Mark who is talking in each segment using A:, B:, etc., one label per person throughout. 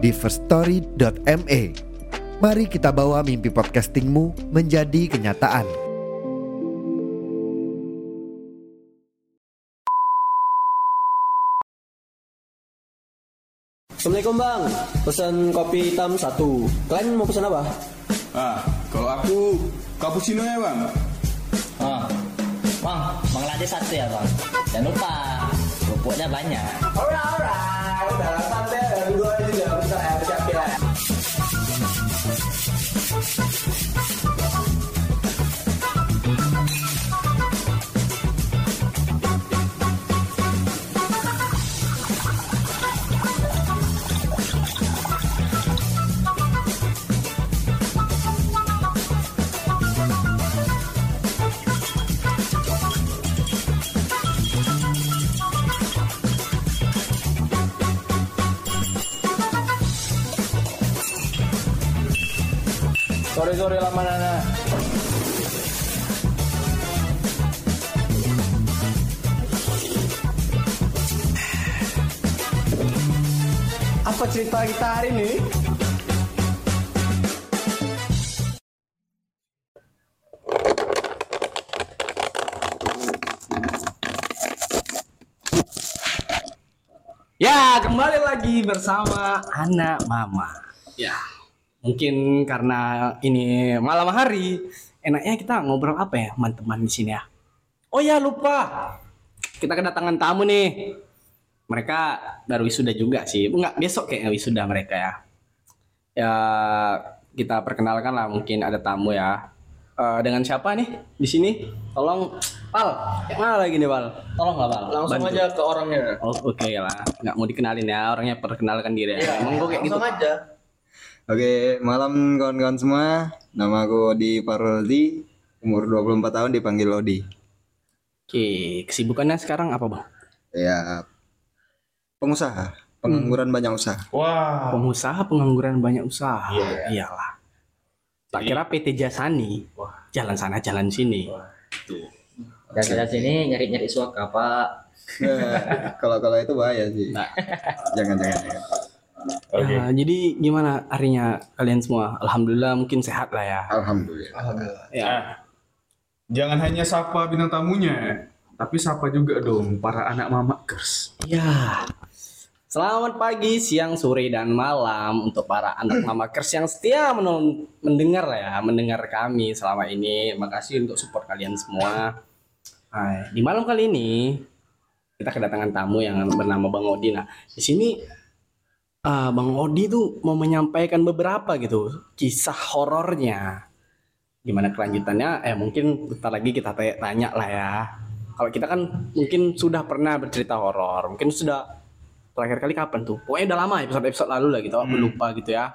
A: di firststory.me. Mari kita bawa mimpi podcastingmu menjadi kenyataan.
B: Assalamualaikum bang, pesan kopi hitam satu. Kalian mau pesan apa?
C: Ah, kalau aku cappuccino ya bang.
D: Ah, bang, bang latte satu ya bang. Jangan lupa kerupuknya banyak.
B: Alright, alright. Udah santai, Sore sore lama nana. Apa cerita kita hari ini?
E: Ya, kembali lagi bersama anak mama. Ya, mungkin karena ini malam hari, enaknya kita ngobrol apa ya, teman-teman di sini ya? Oh ya, lupa. Kita kedatangan tamu nih. Mereka baru wisuda juga sih. Enggak, besok kayaknya wisuda mereka ya. Ya, kita perkenalkan lah mungkin ada tamu ya. Eh, dengan siapa nih di sini? Tolong, Pal. Yang mana lagi nih, Pal? Tolong nggak, Pal?
B: Langsung
E: Bantu.
B: aja ke orangnya.
E: Oh, oke lah. Nggak mau dikenalin ya, orangnya perkenalkan diri ya. Emang gue kayak gitu.
B: Langsung aja.
C: Oke, malam kawan-kawan semua. Nama aku Odi Paroldi, umur 24 tahun dipanggil Odi.
E: Oke, kesibukannya sekarang apa, Bang?
C: Ya, pengusaha, pengangguran banyak usaha.
B: Wah.
E: Pengusaha pengangguran banyak usaha. Iyalah. Tak kira PT Jasani. Jalan sana, jalan sini.
D: Dan sini nyari-nyari suaka pak.
C: Eh, Kalau kalau itu bahaya sih.
E: Nah.
C: Jangan jangan. Jangan.
E: Ya, jadi gimana harinya kalian semua? Alhamdulillah mungkin sehat lah ya.
C: Alhamdulillah.
E: Ya.
F: Jangan hanya sapa bintang tamunya, tapi sapa juga dong para anak mamakers.
E: Ya. Selamat pagi, siang, sore, dan malam untuk para anak mamakers yang setia mendengar ya, mendengar kami selama ini. Makasih untuk support kalian semua. Hai, di malam kali ini kita kedatangan tamu yang bernama Bang Odi. Nah, di sini ah, Bang Odi tuh mau menyampaikan beberapa gitu kisah horornya. Gimana kelanjutannya? Eh mungkin bentar lagi kita tanya, tanya lah ya. Kalau kita kan mungkin sudah pernah bercerita horor, mungkin sudah terakhir kali kapan tuh? Pokoknya udah lama episode episode lalu lah gitu, aku lupa gitu ya.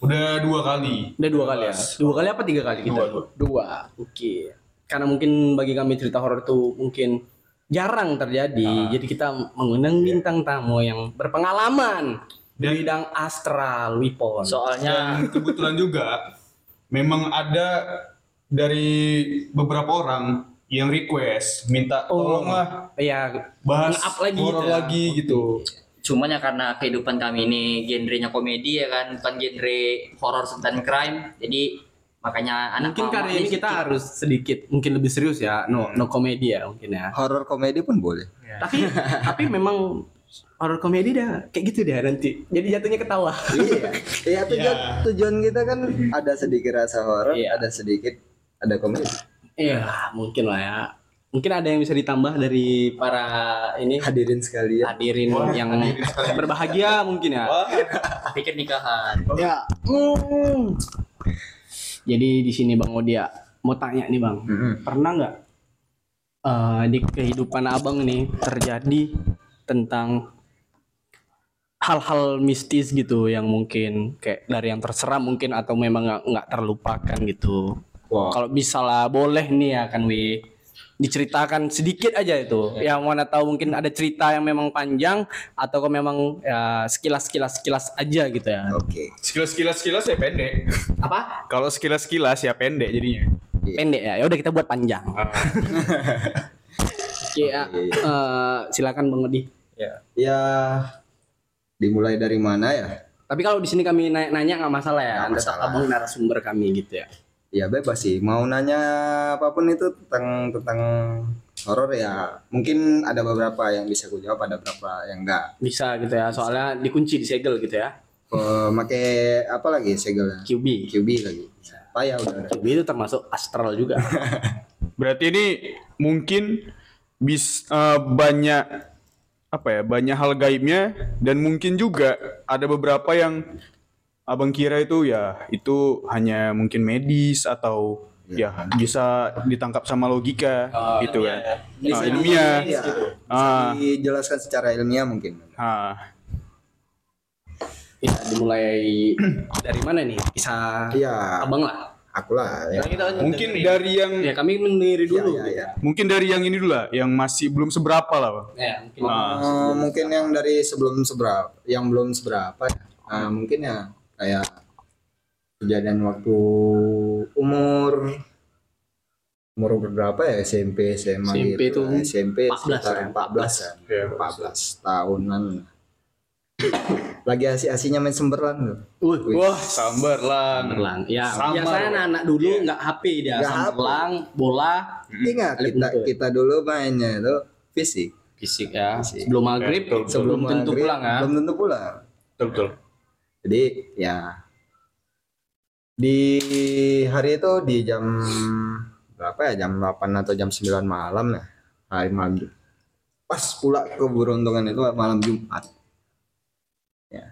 F: Udah dua kali.
E: Udah dua kali ya? Dua kali apa tiga kali kita?
F: Dua,
E: Dua. Oke. Karena mungkin bagi kami cerita horor itu mungkin jarang terjadi. Jadi kita mengundang bintang tamu yang berpengalaman di
F: Dan-
E: bidang astral weapon.
D: Soalnya
F: Dan kebetulan juga memang ada dari beberapa orang yang request minta
E: Oh.
F: tolonglah
E: Iya,
F: bahas
E: nge-up lagi gitu
F: lagi gitu.
D: cuman ya karena kehidupan kami ini genrenya komedi ya kan, bukan genre horror dan crime. Jadi makanya anak
E: mungkin kali ini kita
D: sedikit-
E: harus sedikit mungkin lebih serius ya, no no komedi ya mungkin ya.
C: Horor komedi pun boleh.
E: tapi tapi memang horror komedi dah kayak gitu deh nanti. Jadi jatuhnya ketawa.
C: iya. Iya tujuan
F: Ya.
C: tujuan kita kan ada sedikit rasa horor,
E: Iya.
C: ada sedikit ada komedi.
E: Iya, mungkin lah ya. Mungkin ada yang bisa ditambah dari para ini
C: Hadirin sekalian.
E: hadirin yang berbahagia mungkin ya.
D: pikir nikahan.
E: Ya. Hmm. Jadi di sini Bang Odia mau tanya nih Bang,
C: Mm-mm.
E: pernah nggak eh, di kehidupan abang nih terjadi tentang hal-hal mistis gitu yang mungkin kayak dari yang terserah mungkin atau memang nggak terlupakan gitu.
C: Wah.
E: Kalau misalnya boleh nih ya kan Wi diceritakan sedikit aja itu. Yang mana tahu mungkin ada cerita yang memang panjang atau kok memang ya sekilas sekilas sekilas aja gitu ya.
C: Oke.
F: Sekilas sekilas sekilas ya pendek.
E: Apa?
F: Kalau sekilas sekilas ya pendek jadinya.
E: Pendek ya. Ya udah kita buat panjang. Oke, ya, eh, silakan Bang Odi.
C: Ya dimulai dari mana ya?
E: Tapi kalau di sini kami nanya, nggak masalah ya,
C: Nggak
E: Anda
C: masalah.
E: tetap abang narasumber kami gitu ya.
C: Ya bebas sih. Mau nanya apa pun itu tentang tentang horor ya. Mungkin ada beberapa yang bisa gue jawab, ada beberapa yang enggak.
E: Bisa gitu ya, soalnya dikunci disegel gitu ya.
C: Pakai apa lagi segelnya?
E: QB.
C: QB lagi. Payah udah. udah.
E: QB itu termasuk astral juga.
F: Berarti ini mungkin bis eh, banyak apa ya banyak hal gaibnya dan mungkin juga ada beberapa yang abang kira itu ya itu hanya mungkin medis atau ya bisa ditangkap sama logika gitu kan Ah, ilmiah
C: Ya,
F: ah,
C: dijelaskan secara ilmiah mungkin.
F: ah.
E: Bisa dimulai dari mana nih? Bisa
C: Iya,
E: abang lah.
C: aku lah ya.
F: mungkin dari yang
E: Ya kami mendiri dulu.
C: Ya, ya.
F: mungkin dari yang ini dulu lah yang masih belum seberapa lah bang
E: Ya, mungkin
C: Eh, mungkin yang dari sebelum seberapa, yang belum seberapa ya. Nah, mungkin ya kayak kejadian waktu umur umur berapa ya SMP SMA
E: SMP
C: gitu.
E: tuh
C: SMP
E: 14
C: sekitar
E: ya?
C: 14 kan.
F: Iya.
C: 14 tahunan. Lagi asik-asiknya main semberlan tuh.
E: Wih,
F: wah sambar lah
E: Samberlang. Ya, biasanya anak-anak dulu nggak HP dia,
C: Nggak
E: samberlang, bola,
C: Ingat kita
E: betul.
C: kita dulu mainnya itu fisik.
E: fisik ya.
C: Fisik.
E: Sebelum maghrib,
F: Betul, betul.
E: belum tentu
C: maghrib,
E: pulang ya.
C: Belum tentu pulang.
F: betul betul
C: Jadi ya di hari itu di jam berapa ya jam 8 atau jam 9 malam ya hari malam pas pula keberuntungan itu malam Jumat ya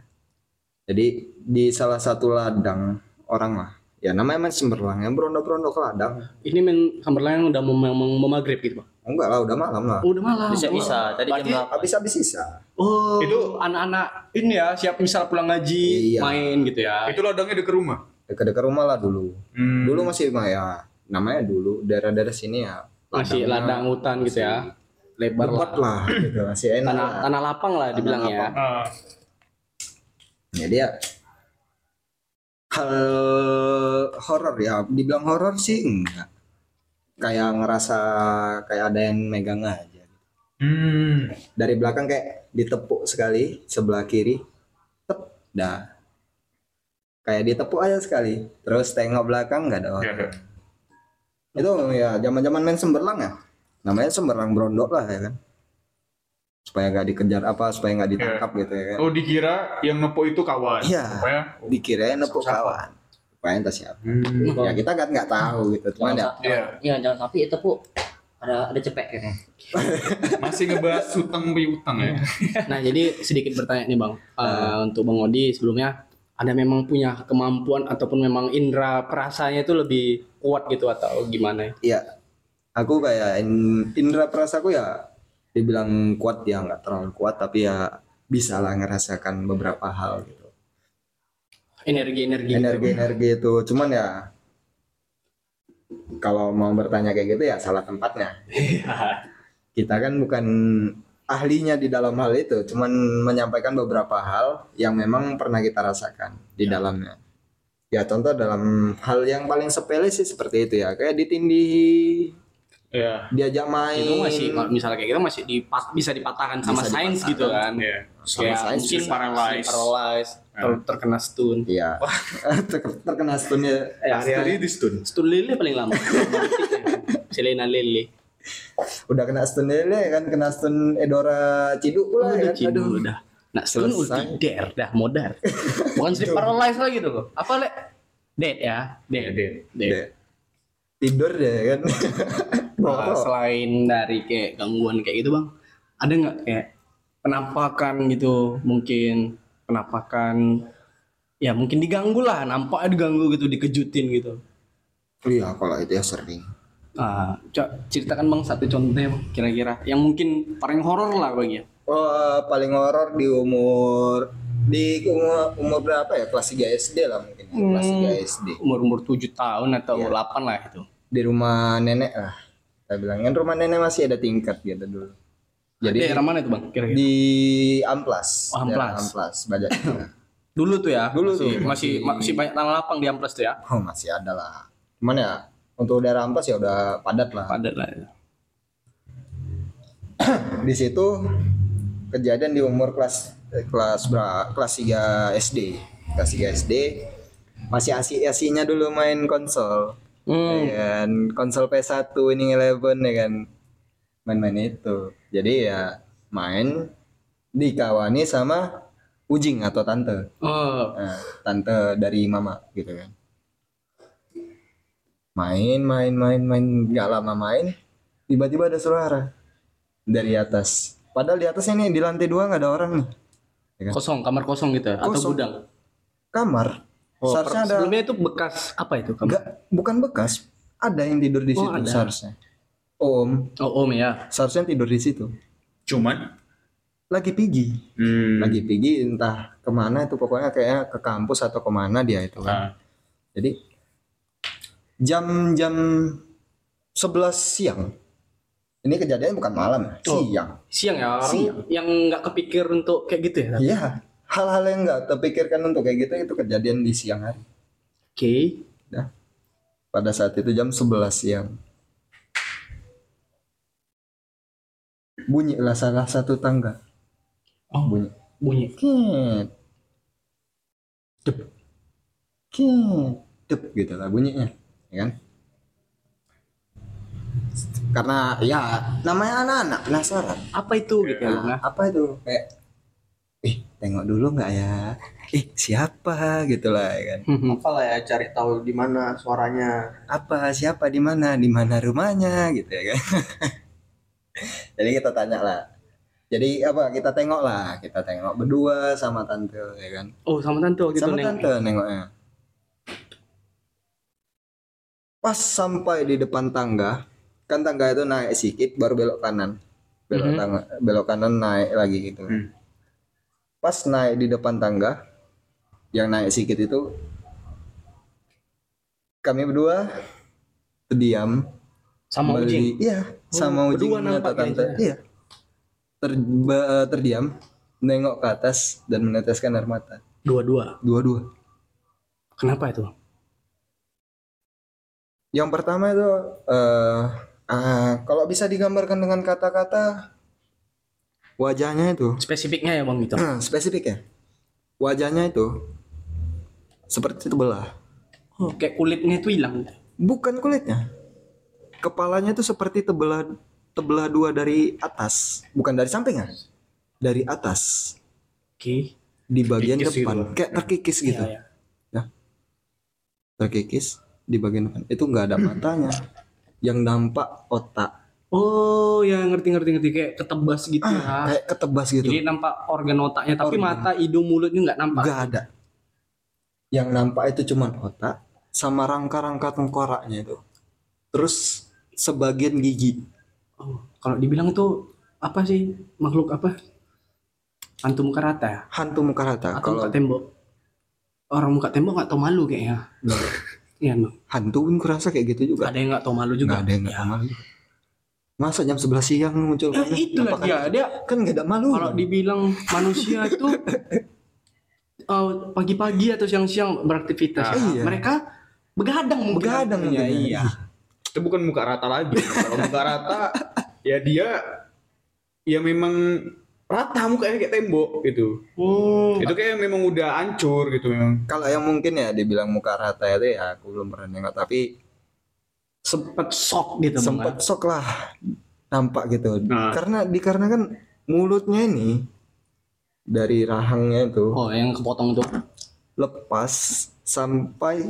C: jadi di salah satu ladang orang lah ya namanya main semberlang yang berondo-berondo ke ladang
E: Ini main samberlang yang udah mau mau maghrib gitu, Bang.
C: enggak lah udah malam lah
E: Oh, udah malam.
D: Bisa-bisa. Tadi jam berapa?
C: habis-habis sisa
E: Oh, itu anak-anak ini ya siap misal pulang ngaji
C: Iya.
E: main gitu ya.
F: itu ladangnya dekat rumah
C: dekat-dekat rumah lah dulu
F: Hmm.
C: dulu masih ya namanya dulu daerah-daerah sini ya
E: Masih ladang hutan gitu ya. Lebar lah.
C: lah gitu masih enak
E: Tanah
C: lah.
E: tanah lapang lah dibilang ya.
F: Ah.
C: jadi ya hal horor ya dibilang horor sih enggak kayak ngerasa kayak ada yang megang aja
F: Hmm.
C: dari belakang kayak ditepuk sekali sebelah kiri tep. Dah kayak ditepuk aja sekali. Terus tengok belakang nggak ada orang.
F: Ya.
C: itu ya zaman zaman main semberlang ya? Namanya semberlang brondok lah ya kan? Supaya nggak dikejar apa supaya nggak ditangkap gitu ya kan?
F: Oh dikira yang nepo itu kawan.
C: Iya.
F: Supaya
C: dikirain nepuk kawan. Supaya entah siapa.
F: Hmm.
C: ya kita kan nggak tahu gitu. Cuman ya.
F: Iya.
D: Iya, jangan sampai itu bu ada ada cepek kayaknya.
F: Masih ngebahas utang piutang ya.
E: Nah, jadi sedikit bertanya nih, Bang. Eh, untuk Bang Odi sebelumnya ada memang punya kemampuan ataupun memang indera perasanya itu lebih kuat gitu atau gimana?
C: ya aku kayak in- indera perasaku ya dibilang kuat ya nggak terlalu kuat tapi ya bisa lah ngerasakan beberapa hal gitu
E: Energi-energi.
C: energi-energi itu cuman ya kalau mau bertanya kayak gitu ya salah tempatnya kita kan bukan ahlinya di dalam hal itu cuman menyampaikan beberapa hal yang memang pernah kita rasakan di dalamnya ya contoh dalam hal yang paling sepele sih seperti itu ya kayak ditindih
F: Iya.
C: diajak main
E: itu masih kalau misalnya kayak gitu masih dipat, bisa dipatahkan sama
C: Bisa
E: sains
C: dipatahkan.
E: gitu kan.
F: Iya.
E: Kayak
C: sains
E: mungkin
C: bisa.
F: Paralyzed.
E: paralyzed, ter- terkena stun.
C: Iya. Ter- terkena stunnya
E: Ya,
F: Tadi di stun.
E: stun lele paling lama. Selena lele.
C: udah kena stun lele kan kena stun Edora Ciduk pula
E: udah
C: kan.
E: cidu
C: Aduh.
E: udah. Nah, stun ulti
C: Selesai.
E: der dah modar. Bukan sleep paralyzed lagi tuh. Apa le? Dead ya, dead.
F: Dead.
E: Dead.
C: Deh. Tidur deh kan.
E: Nah, selain dari kayak gangguan kayak gitu bang, ada nggak kayak penampakan gitu mungkin penampakan ya mungkin diganggu lah nampak diganggu gitu dikejutin gitu
C: Iya kalau itu ya sering.
E: co- ceritakan bang satu contohnya bang kira-kira yang mungkin paling horor lah bagi ya
C: oh, paling horor di umur di umur, umur berapa ya? Kelas 3 SD lah mungkin. ya. Kelas 3 SD.
E: Umur umur tujuh tahun atau delapan lah itu.
C: Di rumah nenek lah. Saya bilang kan rumah nenek masih ada tingkat gitu dulu. Jadi
E: daerah mana itu bang? Kira-kira.
C: di Amplas.
E: Oh, Amplas.
C: Amplas, Bajak.
E: Dulu tuh ya.
C: Dulu
E: masih,
C: tuh.
E: masih masih banyak tanah lapang di Amplas tuh ya.
C: oh, masih ada lah. Cuman ya untuk daerah Amplas ya udah padat lah.
E: Padat lah. ya.
C: Di situ kejadian di umur kelas eh, kelas berapa? Kelas 3 SD. Kelas 3 SD masih asik-asiknya dulu main konsol.
E: Hmm.
C: Ya kan konsol PS1 Winning Eleven ya kan main-main itu. Jadi ya main dikawani sama ujing atau tante.
E: Oh,
C: Nah, tante dari mama gitu kan. Main, main, main, main, nggak lama main, tiba-tiba ada suara dari atas. Padahal di atasnya nih di lantai dua nggak ada orang nih.
E: kosong, kamar kosong gitu ya? Atau
C: Kosong.
E: gudang?
C: Kamar.
E: Oh,
C: seharusnya
E: per-
C: ada.
E: Sebelumnya itu bekas apa itu kamar?
C: Nggak, bukan bekas. Ada yang tidur di
E: Oh,
C: situ
E: ada.
C: seharusnya. Om,
E: Oh, om ya.
C: seharusnya tidur di situ.
F: Cuman
C: Lagi pergi,
F: hmm,
C: lagi pergi entah ke mana itu pokoknya kayaknya ke kampus atau ke mana dia itu kan.
F: ah,
C: Jadi jam-jam 11 siang. Ini kejadian bukan malam,
E: Oh.
C: siang.
E: Siang ya orang
C: Siang.
E: yang nggak kepikir untuk kayak gitu ya. Oke.
C: Iya, hal-hal yang nggak terpikirkan untuk kayak gitu itu kejadian di siang hari. Pada saat itu jam 11 siang. Bunyilah salah satu tangga.
E: Oh.
C: Bunyi.
E: Bunyi.
C: Ket. Dep. Ket. Dep gitu lah bunyinya. Ya kan? Karena ya namanya anak-anak penasaran.
E: Apa itu gitu ya?
C: Nah, apa itu? Kayak eh tengok dulu nggak ya? Eh siapa gitu lah ya kan.
E: Hmm.
B: Apalah ya cari tahu di mana suaranya.
C: Apa siapa di mana? Di mana rumahnya gitu ya kan. Jadi kita tanya lah. Jadi apa kita tengok lah, kita tengok berdua sama tante ya kan.
E: Oh, sama tante gitu
C: sama tante nengoknya. Pas sampai di depan tangga, kan tangga itu naik sedikit baru belok kanan. Belok
E: Mhm.
C: tangga, belok kanan naik lagi gitu.
F: Hmm.
C: Pas naik di depan tangga, yang naik sedikit itu kami berdua terdiam
E: Sama
C: Beli-
E: Ujing.
C: Iya, sama
E: Oh, berdua
C: ujingnya
E: nampak
C: atau tante.
E: kayaknya.
C: Iya. Terba- eh, terdiam, nengok ke atas dan meneteskan air mata.
E: Dua-dua.
C: Dua-dua.
E: Kenapa itu?
C: Yang pertama itu eh ah, kalau bisa digambarkan dengan kata-kata wajahnya itu
E: Spesifiknya ya, Bang gitu.
C: spesifik ya. Wajahnya itu seperti terbelah.
E: Oh, kayak kulitnya itu hilang.
C: Bukan kulitnya. Kepalanya itu seperti terbelah terbelah dua dari atas, bukan dari samping ya. Dari atas
E: Oke.
C: di bagian
F: Terkikis
C: depan,
F: gitu.
C: kayak terkikis gitu.
E: Iya, iya.
C: Terkikis di bagian depan. Itu nggak ada matanya. Yang nampak otak.
E: Oh, ya ngerti ngerti ngerti kayak ketebas gitu
C: Ah,
E: ya.
C: kayak ketebas gitu.
E: Jadi nampak organ otaknya tapi
C: Organ.
E: mata, hidung, mulutnya nggak nampak.
C: Nggak ada. Yang nampak itu cuma otak sama rangka-rangka tengkoraknya itu. Terus sebagian gigi.
E: Oh, kalau dibilang itu apa sih makhluk apa? Hantu muka rata ya?
C: Hantu muka rata.
E: Atau
C: Kalau
E: muka tembok? Orang muka tembok nggak tahu malu kayaknya. Iya, Bang.
C: hantu pun kurasa kayak gitu juga.
E: Ada yang nggak tahu malu juga.
C: Nggak ada yang nggak
E: Ya.
C: malu juga. Masa jam 11 siang muncul
E: Ya, itulah
C: Nampakan-
E: dia. Dia
C: Kan nggak ada malu.
E: kalau dibilang manusia itu eh, pagi-pagi atau siang-siang beraktivitas,
C: Ah, iya.
E: mereka begadang.
C: Begadang
E: Iya,
C: ya.
E: iya.
F: Itu bukan muka rata lagi. Kalau muka rata, ya dia ya memang rata mukanya kayak tembok gitu.
E: Hmm.
F: Itu kayak memang udah hancur gitu memang.
C: Kalau yang mungkin ya dibilang muka rata itu ya aku belum pernah nengok tapi
E: sempet shock gitu
C: sempet
E: kan?
C: sok lah nampak gitu.
F: Nah.
C: Karena dikarenakan mulutnya ini dari rahangnya itu
E: Oh, yang kepotong tuh.
C: lepas sampai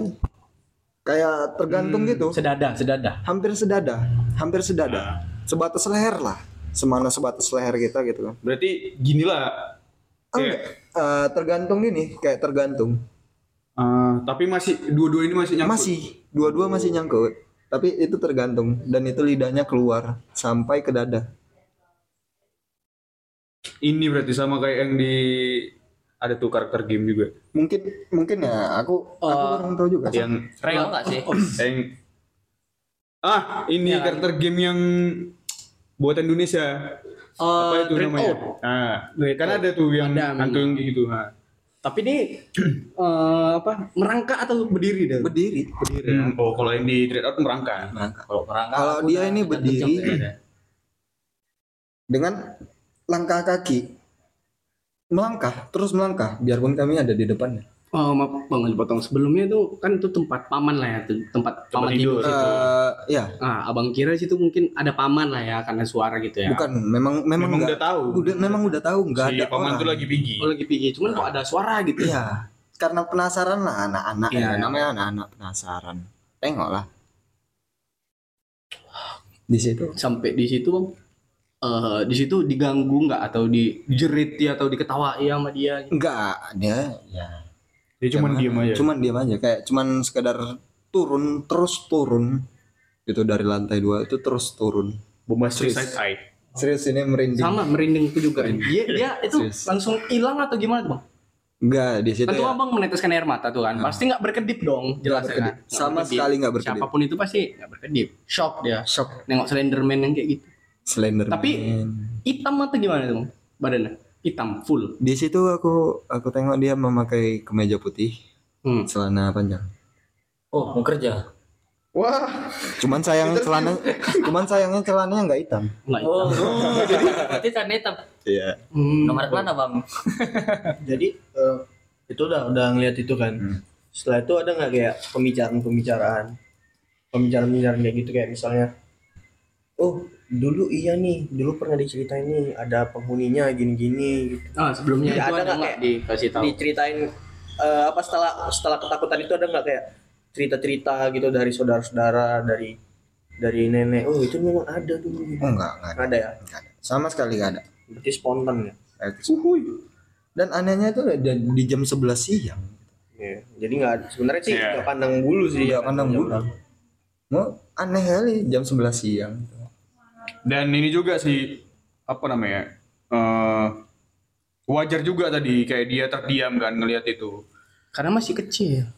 C: kayak tergantung
E: Hmm.
C: gitu.
E: Sedada, sedada.
C: Hampir sedada, hampir sedada. Sebatas leher lah. Semana sebatas leher kita gitu kan.
F: Berarti gini lah.
C: Enggak, eh, tergantung gini, kayak tergantung.
F: Ah, tapi masih dua-dua ini masih nyangkut.
C: Masih dua-dua masih nyangkut. Tapi itu tergantung dan itu lidahnya keluar sampai ke dada.
F: ini berarti sama kayak yang di ada tuh karakter game juga
C: Mungkin mungkin ya aku aku
E: Eh,
C: kurang tahu juga. sih.
F: yang
D: Real nggak sih?
F: yang ah ini karakter game yang buatan Indonesia apa itu
E: Dread
F: namanya?
E: Out.
F: Ah,
E: Dread
F: kan
E: Out.
F: ada tuh yang hantu yang gitu. Ah.
E: Tapi ini eh, apa? Merangkak atau berdiri dah?
C: Berdiri, berdiri.
F: Hmm, oh kalau yang di Dread Out merangkak.
D: Kalau kerangka
C: Kalau dia ini berdiri,
D: kayaknya.
C: Dengan langkah kaki melangkah, terus melangkah biarpun kami ada di depannya.
E: Oh, maaf bang, dipotong. Sebelumnya tuh kan itu tempat paman lah ya, tuh, tempat paman
F: tidur.
C: Eh, ya,
E: Nah, abang kira situ mungkin ada paman lah ya, karena suara gitu ya.
C: bukan memang memang,
F: Memang udah tahu.
C: Udah memang udah tahu nggak
F: si
C: ada
F: paman
C: orang.
F: tuh lagi pergi.
E: Oh lagi pergi, cuman kok ada suara gitu.
C: Iya, karena penasaran lah anak-anak
E: Iya.
C: ya, namanya anak-anak penasaran. Tengok lah. Di situ.
E: Sampai di situ bang, eh di situ diganggu nggak atau dijeriti atau diketawai sama dia? Gitu.
C: Enggak, dia ya
F: Dia cuma
C: Cuman-
F: diem aja.
C: Cuman diam aja kayak cuman sekedar turun terus turun itu dari lantai dua itu terus turun.
F: bombastic
C: Serius. Serius ini merinding.
E: Sama merindingku juga. Dia dia itu
C: Serius.
E: langsung hilang atau gimana tuh bang?
C: Enggak di situ
E: tuh
C: ya.
E: abang meneteskan air mata tuh kan, pasti nggak berkedip dong, jelas
C: berkedip.
E: kan? Nggak
C: Sama
E: berkedip.
C: sekali nggak berkedip.
E: Siapa pun itu pasti nggak berkedip, shock dia.
C: Shock
E: Nengok Slenderman yang kayak gitu.
C: Slenderman.
E: Tapi- Hitam atau gimana tuh bang? Badannya hitam full.
C: di situ aku aku tengok dia memakai kemeja putih,
E: Hmm.
C: celana panjang.
D: Oh, mau kerja.
F: Wah,
C: Cuman sayang celana cuman sayangnya celananya nggak hitam.
E: Nggak hitam.
D: Oh, jadi berarti tanda hitam.
C: Iya.
E: Hmm.
D: Nomor mana bang?
G: jadi eh, itu udah udah ngeliat itu kan setelah itu ada nggak kayak pembicaraan pembicaraan pembicaraan pembicaraan kayak gitu kayak misalnya oh dulu iya nih dulu pernah diceritain nih ada penghuninya gini-gini gitu.
E: Ah, sebelumnya
G: Iya,
E: itu
G: ada nggak
E: nggak dikasih tahu?
G: diceritain eh, apa setelah setelah ketakutan itu ada nggak kayak cerita-cerita gitu dari saudara-saudara dari dari nenek oh itu memang ada dulu gitu.
C: Oh enggak, enggak ada.
G: ada ya
C: Enggak ada. Sama sekali enggak ada.
G: berarti spontan ya
C: Kayak itu. Dan anehnya itu di di jam 11 siang.
G: Iya. jadi nggak ada sebenarnya sih
F: Iya.
G: nggak pandang bulu sih
C: Nggak pandang bulu. Mau aneh kali jam 11 siang.
F: Dan ini juga sih apa namanya? eh wajar juga tadi kayak dia terdiam kan ngelihat itu.
E: Karena masih kecil.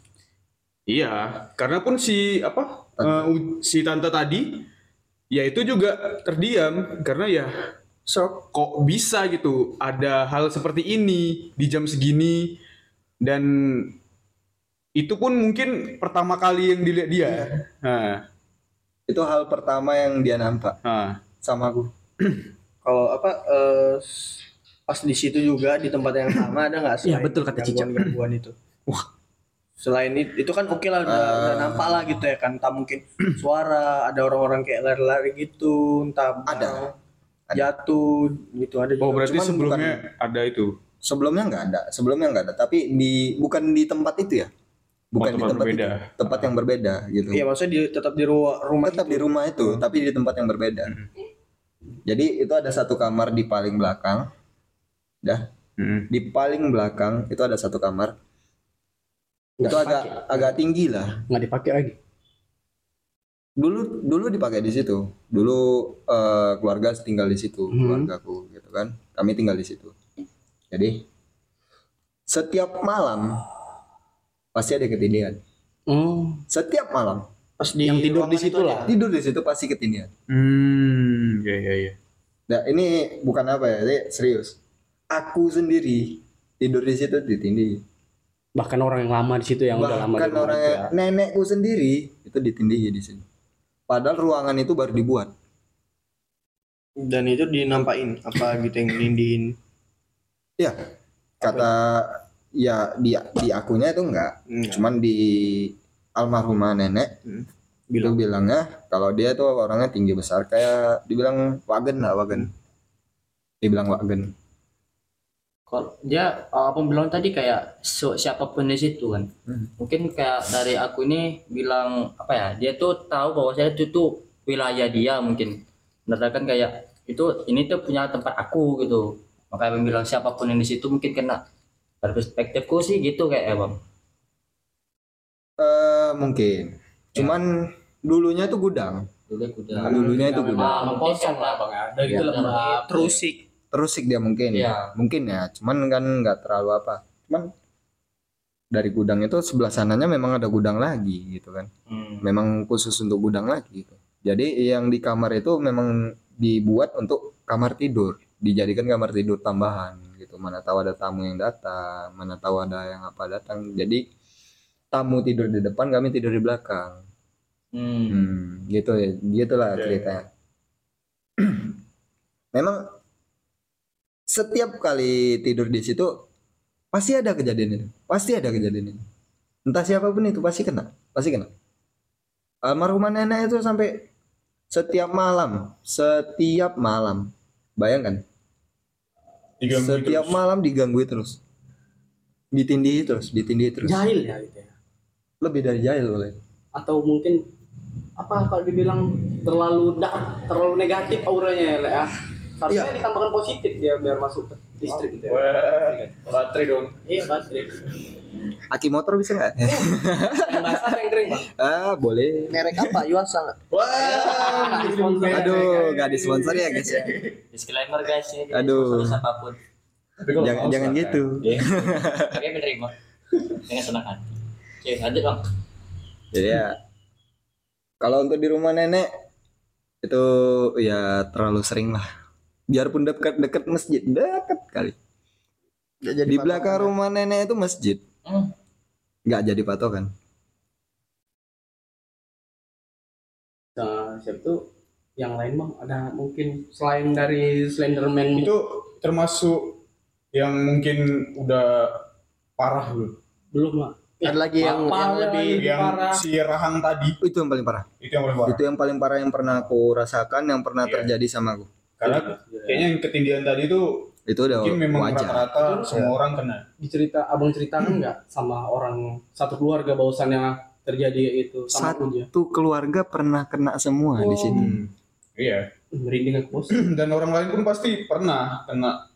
F: Iya, karena pun si apa eh, u- si tante tadi ya itu juga terdiam karena ya shock kok bisa gitu ada hal seperti ini di jam segini dan itu pun mungkin pertama kali yang dilihat dia. Nah,
C: Itu hal pertama yang dia nampak
F: nah.
C: sama aku.
G: kalau apa eh, pas di situ juga di tempat yang sama ada nggak sih
E: Iya, betul kata Cica.
G: gangguan itu selain itu, itu kan oke lah udah, udah nampak lah gitu ya kan entah mungkin suara ada orang-orang kayak lari-lari gitu entah
C: Ada.
G: jatuh gitu ada
F: Oh
G: juga.
F: berarti
C: Cuman
F: sebelumnya ada itu.
C: Sebelumnya nggak ada, sebelumnya nggak ada. Tapi di bukan di tempat itu ya, bukan
F: Oh,
C: di
F: tempat
C: tempat
F: berbeda.
C: itu, tempat yang berbeda gitu.
G: iya maksudnya di, tetap di ru- rumah
C: Tetap di rumah itu, tapi di tempat yang berbeda. Jadi itu ada satu kamar di paling belakang. Dah,
F: Hmm.
C: di paling belakang itu ada satu kamar. Itu
E: Nggak
C: agak agak tinggi lah.
E: Nggak dipakai lagi.
C: Dulu dulu dipakai di situ. Dulu eh, keluarga tinggal di situ,
E: Hmm.
C: keluargaku gitu kan. Kami tinggal di situ. Jadi setiap malam pasti ada ketindihan.
E: Hmm.
C: Setiap malam
G: pas di
E: Yang tidur di situ
G: itu
E: lah.
C: tidur di situ pasti ketindihan.
F: Hmm, ya ya ya.
C: Nah, ini bukan apa ya, ini serius. Aku sendiri tidur di situ ditindih.
E: Bahkan orang yang lama di situ yang udah lama
C: Bahkan orang
E: itu ya.
C: nenekku sendiri itu ditindihi di sini. Padahal ruangan itu baru dibuat.
G: dan itu dinampain apa gitu yang nindiin
C: Ya, kata ya di di akunya itu enggak.
G: Enggak.
C: Cuman di almarhumah nenek
G: bilang
C: itu bilangnya kalau dia tuh orangnya tinggi besar kayak dibilang wagen lah wagen. Dibilang wagen.
D: Kalau dia apa bilang tadi kayak so- siapa pun di situ kan.
C: Hmm.
D: Mungkin kayak dari aku ini bilang apa ya? Dia tuh tahu bahwa saya itu tuh wilayah dia mungkin. Menandakan kayak itu ini tuh punya tempat aku gitu. Makanya bilang siapa pun yang di situ mungkin kena. Perspektifku sih gitu kayak ya, Bang.
C: Eh mungkin. Cuman dulunya itu gudang.
D: Dulu udah
C: Dulunya itu gudang.
D: Ah, kosong lah Bang.
E: Ada gitu
D: Iya.
E: lembab.
G: terusik
C: terusik dia mungkin
D: Iya.
C: mungkin ya cuman kan nggak terlalu apa cuman dari gudang itu sebelah sananya memang ada gudang lagi gitu kan
D: Hmm.
C: memang khusus untuk gudang lagi gitu. jadi yang di kamar itu memang dibuat untuk kamar tidur dijadikan kamar tidur tambahan gitu. Mana tahu ada tamu yang datang mana tahu ada yang apa datang. Jadi tamu tidur di depan kami tidur di belakang.
D: Hmm.
C: Hmm, gitu ya, gitulah
F: Iya,
C: ceritanya. Memang setiap kali tidur di situ pasti ada kejadian itu, pasti ada kejadian itu. Entah siapa pun itu pasti kena, pasti kena. Almarhumah nenek itu sampai setiap malam, setiap malam, bayangkan,
F: Diganggu
C: setiap
F: terus.
C: malam diganggu terus, ditindihi terus, ditindihi terus.
E: Jahil ya gitu ya.
C: Lebih dari jahil boleh.
E: Atau mungkin apa kalau dibilang terlalu dark, terlalu negatif auranya ya, ya. Harusnya
C: Iya.
E: ditambahkan positif dia biar masuk ke listrik gitu ya.
F: Baterai dong.
E: Iya, baterai.
C: Aki motor bisa nggak?
E: Yang basah yang kering, Bang.
C: ah boleh.
G: Merek apa? Yuasa nggak?
F: Wah,
C: Aduh, nggak disponsori ya guys ya.
D: Disclaimer guys ini
C: Aduh.
D: sponsor siapa
F: pun. Kalau
C: Jangan jangan gitu.
D: Iya. Oke menerima dengan senang hati. Oke lanjut bang.
C: Jadi ya kalau untuk di rumah nenek itu ya terlalu sering lah. Biarpun dekat-dekat masjid, dekat kali.
G: Nggak jadi
C: Di
G: patokan
C: belakang
G: ya?
C: rumah nenek itu masjid.
D: Hmm.
C: nggak jadi patokan.
E: Nah, siapa tuh yang lain bang ada mungkin selain dari Slenderman
F: Itu termasuk yang mungkin udah parah loh.
E: belum lah
G: Ada lagi yang, yang
E: ya,
G: lebih
E: yang-
F: Yang
E: parah.
F: si Rahang tadi
C: Itu yang paling parah.
F: itu yang paling parah.
C: Itu yang paling parah yang pernah aku rasakan, yang pernah
F: Iya.
C: terjadi sama aku.
F: Karena kayaknya yang ketindihan tadi itu
C: Itu udah
F: mungkin memang
C: wajar.
F: rata-rata semua orang kena.
E: dicerita abang ceritakan nggak sama orang satu keluarga bahwasannya terjadi itu sama dia
C: Satu keluarga pernah kena semua di situ.
F: Hmm. Iya.
E: merinding aku bos
F: Dan orang lain pun pasti pernah kena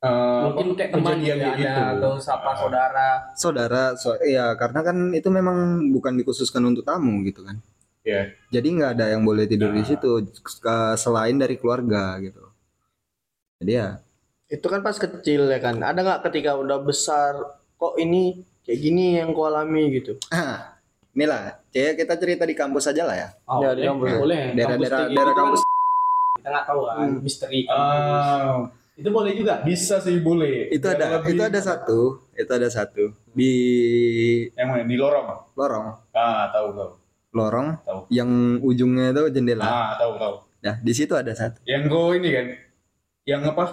F: eh,
E: mungkin kayak teman juga
F: kayak
E: ada
F: gitu.
E: atau siapa
F: Ah.
E: saudara
C: Saudara, so, ya karena kan itu memang bukan dikhususkan untuk tamu gitu kan.
F: Iya.
C: Jadi nggak ada yang boleh tidur di
F: Nah.
C: situ ke- selain dari keluarga gitu. Jadi ya
G: itu kan pas kecil ya kan. Ada nggak ketika udah besar kok ini kayak gini yang kau alami gitu?
C: inilah kayak kita cerita di kampus aja lah ya.
E: oh,
G: Ya, di
E: boleh,
G: kampus.
E: boleh
C: Daerah-daerah
E: Kampus
C: daerah
E: kan
C: kampus.
E: kita nggak tahu kan misteri kampus.
F: Ah,
E: itu boleh juga
F: bisa sih boleh.
C: Itu
F: Yang
C: ada
F: lebih-
C: itu ada satu, itu ada satu di
F: Yang mana? Di lorong.
C: lorong,
F: Ah, tahu tahu.
C: Lorong
F: Tahu.
C: yang ujungnya itu jendela.
F: Ah, tahu tahu.
C: Nah, di situ ada satu.
F: Yang go ini kan. Yang apa?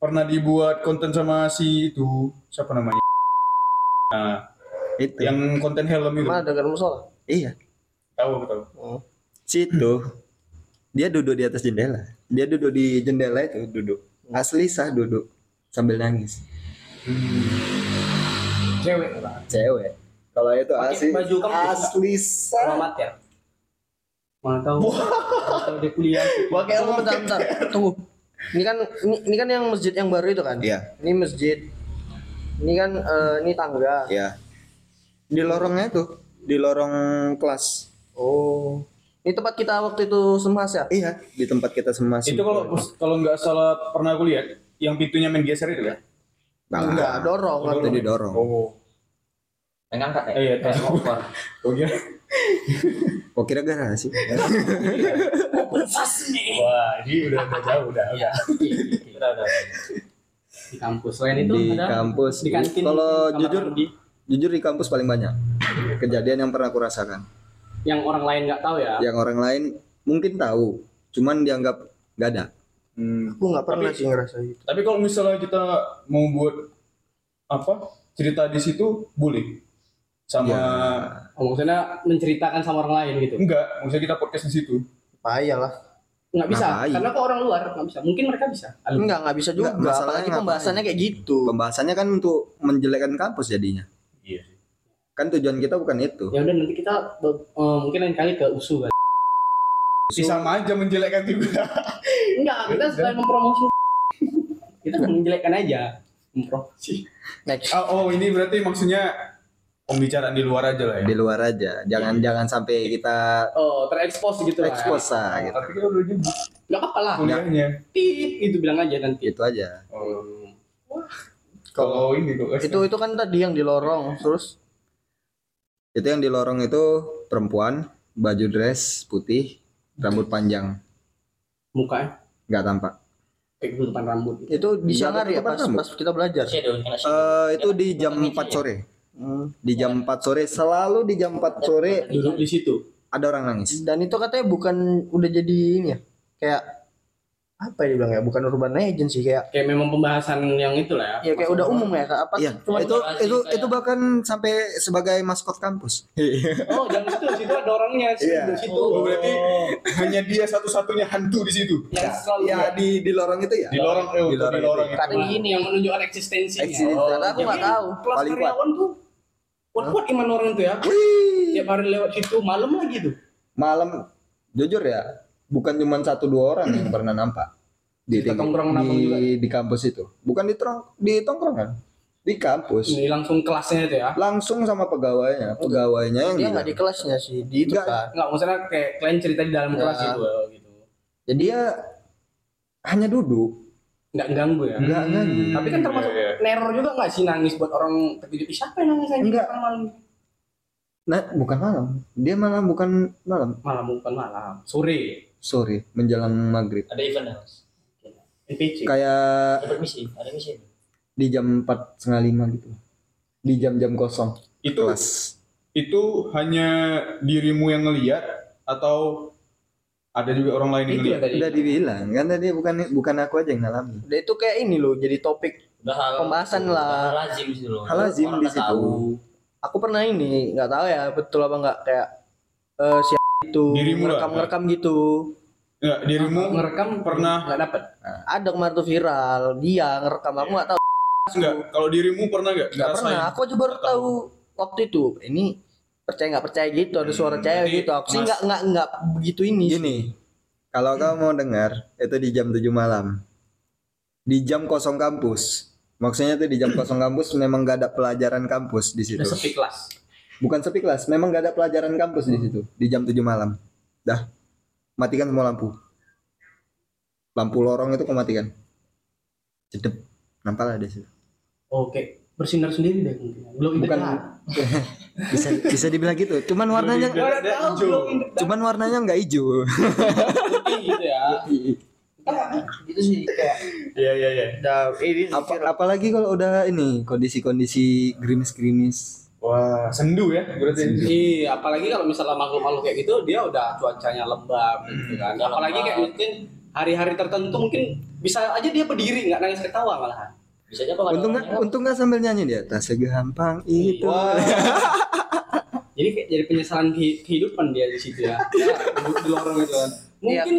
F: Pernah dibuat konten sama si itu siapa namanya? Nah,
C: Itu.
F: yang konten helm itu.
G: Mana dengar musola?
C: Iya,
F: Tahu tahu.
C: situ. Dia duduk di atas jendela. Dia duduk di jendela itu, duduk. Asli sah duduk sambil nangis.
E: cewek lah
C: Cewek. Kalau itu asli
E: baju
C: asli
E: selamat ya mana tahu tahu dia kuliah
G: Pakai apa bentar bentar. Tunggu. Ini kan ini, ini kan yang masjid yang baru itu kan?
C: Iya,
G: Ini masjid. Ini kan eh, ini tangga.
C: iya. Di lorongnya itu, di lorong kelas.
G: Oh. Ini tempat kita waktu itu semas ya?
C: Iya, di tempat kita semua.
F: Itu kalau kalau nggak salah pernah aku lihat yang pintunya main geser itu kan?
G: Enggak, dorong.
F: Oh,
C: itu didorong.
F: Oh.
D: Yang angkat ya.
F: Eh, iya,
D: Kayak
F: tahu.
D: over.
F: Kok kira?
C: Kok kira garasi?
F: Wah, ini udah udah jauh udah.
D: Iya. Udah udah.
E: di kampus selain itu
C: di
E: ada
C: kampus.
E: di kantin
C: Kalau jujur,
E: mandi.
C: jujur di kampus paling banyak kejadian yang pernah aku rasakan.
E: yang orang lain nggak tahu ya
C: Yang orang lain mungkin tahu, cuman dianggap nggak ada.
F: Hmm.
G: Aku nggak pernah sih ngerasa gitu.
F: Tapi kalau misalnya kita mau buat apa cerita di situ boleh sama
C: Ya.
E: oh, maksudnya menceritakan sama orang lain gitu
F: enggak maksudnya kita podcast di situ
G: Payah lah.
E: nggak bisa
C: Ngapain?
E: karena kok orang luar nggak bisa mungkin mereka bisa
G: Enggak, nggak bisa juga.
C: Nggak, masalahnya
G: Apalagi
C: ngapain?
G: pembahasannya kayak gitu.
C: Pembahasannya kan untuk menjelekkan kampus jadinya.
F: iya
C: Kan tujuan kita bukan itu.
E: ya udah nanti kita eh, mungkin lain kali ke usu kan
F: Si sama aja menjelekkan juga
E: enggak kita selain mempromosi kita menjelekkan aja mempromosi
G: Next.
F: oh, oh ini berarti maksudnya pembicaraan di luar aja lah ya
C: Di luar aja. Jangan jangan sampai kita
E: oh terekspos gitu lah
C: expose lah gitu.
F: tapi kita udah nyebut
E: nggak apa-apa lah
F: kuliahnya.
E: tit itu bilang aja nanti
C: Itu aja.
F: Oh. Kalau ini kok
G: itu itu kan tadi yang di lorong terus
C: Itu yang di lorong itu perempuan, baju dress putih, rambut panjang,
E: mukanya
C: nggak tampak.
E: kayak tutupan rambut
G: itu di hari ya pas pas kita belajar.
C: Eh itu di jam 4 sore.
G: Hmm.
C: Di jam 4 sore selalu di jam 4 sore
E: duduk di situ
C: ada orang nangis.
G: dan itu katanya bukan udah jadi ini ya kayak apa ya dibilang ya bukan urban legend sih kayak
E: kayak memang pembahasan yang itulah ya
G: ya kayak udah umum ya Kak. apa
C: Iya,
G: cuma
C: itu itu
D: kayak-
C: itu bahkan sampai sebagai maskot kampus.
E: oh jangan situ situ ada orangnya situ
C: Iya.
E: di situ
F: Oh, berarti hanya dia satu-satunya hantu di situ.
E: yang selalu
C: Ya di di lorong itu ya.
F: Di lorong eh,
C: Di
F: di
C: lorong
F: lorong,
C: itu.
F: itu.
G: kadang gini
E: yang menunjukkan eksistensinya
C: Eksistensi.
E: Oh,
G: Ternyata aku nggak tahu.
E: kelas
C: Paling kuat.
E: karyawan tuh kuat-kuat iman orang tuh ya
C: Wih.
E: tiap hari lewat situ malam lagi tuh
C: Malam jujur ya, bukan cuma satu dua orang yang pernah nampak di di, di,
E: juga.
C: di kampus itu. Bukan di trong di tongkrongan. Di kampus.
E: ini langsung kelasnya itu ya
C: Langsung sama pegawainya, pegawainya yang
G: dia nggak di kelasnya sih di itu
C: Nggak.
G: kan
E: nggak maksudnya kayak kalian cerita di dalam
G: Ya.
E: kelas itu gitu
C: Jadi dia hanya duduk,
E: nggak ganggu ya
C: enggak
F: Hmm.
C: nganggu.
E: tapi kan termasuk
F: Iya, iya.
E: neror juga nggak sih nangis buat orang terkejut siapa yang nangis malam malam
C: Nah, bukan malam. Dia malam bukan malam,
E: malam bukan malam sore
C: sore menjelang maghrib.
D: Ada event ya, Mas.
E: NPC
C: Kayak
D: Ada misi, ada misi.
C: di jam empat setengah lima gitu. Di jam-jam kosong
F: Itu
C: kelas.
F: itu hanya dirimu yang ngelihat atau ada juga orang lain yang
E: itu ya
F: ngelihat?
E: tadi
C: Udah dibilang kan tadi bukan bukan aku aja yang ngalamin.
G: udah itu kayak ini loh jadi topik
D: Udah hal
G: Pembahasan
D: udah
G: lah.
D: Hal lazim sih loh.
C: Hal lazim
D: Orang
C: di situ.
D: tahu.
G: aku pernah ini nggak tahu ya betul apa nggak kayak eh si itu
F: Dirimu
G: ngerekam gitu.
F: Enggak, dirimu
E: ngerekam
F: pernah-
E: nggak dapat
G: ada kemarin tuh viral dia ngerekam aku nggak tahu.
F: Enggak kalau dirimu pernah enggak
G: nggak pernah aku aja baru tahu. waktu itu. Ini percaya nggak percaya gitu ada suara
F: Hmm,
G: cewek gitu. Aku sih nggak nggak nggak begitu ini. Sih.
C: Gini, kalau kamu mau dengar itu di jam 7 malam. Di jam kosong kampus. Maksudnya tuh di jam kosong kampus memang gak ada pelajaran kampus di situ.
E: udah sepi kelas
C: Bukan sepi kelas, memang gak ada pelajaran kampus di situ di jam 7 malam. Dah. Matikan semua lampu. Lampu lorong itu kau matikan. Cedep. Nampal ada sih.
E: oke bersinar sendiri deh mungkin belum
C: Bukan bisa bisa dibilang gitu. Cuman warnanya cuman warnanya nggak hijau.
E: gitu ya
G: gitu sih kayak
F: Iya iya iya.
G: ini
C: Apa, apalagi kalau udah ini kondisi-kondisi gerimis-gerimis.
F: Wah, sendu ya berarti.
E: Iya, apalagi kalau misalnya makhluk-makhluk kayak gitu dia udah cuacanya lembab gitu kan.
D: Hmm,
E: Apalagi kayak
D: lembab.
E: mungkin hari-hari tertentu mungkin bisa aja dia berdiri nggak nangis ketawa malahan.
D: Bisa aja kalau
C: Untung nggak untung nggak sambil nyanyi dia. Tak segampang itu.
E: Jadi kayak jadi penyesalan kehi- kehidupan dia di situ ya. Ya, di di lorong itu kan. Mungkin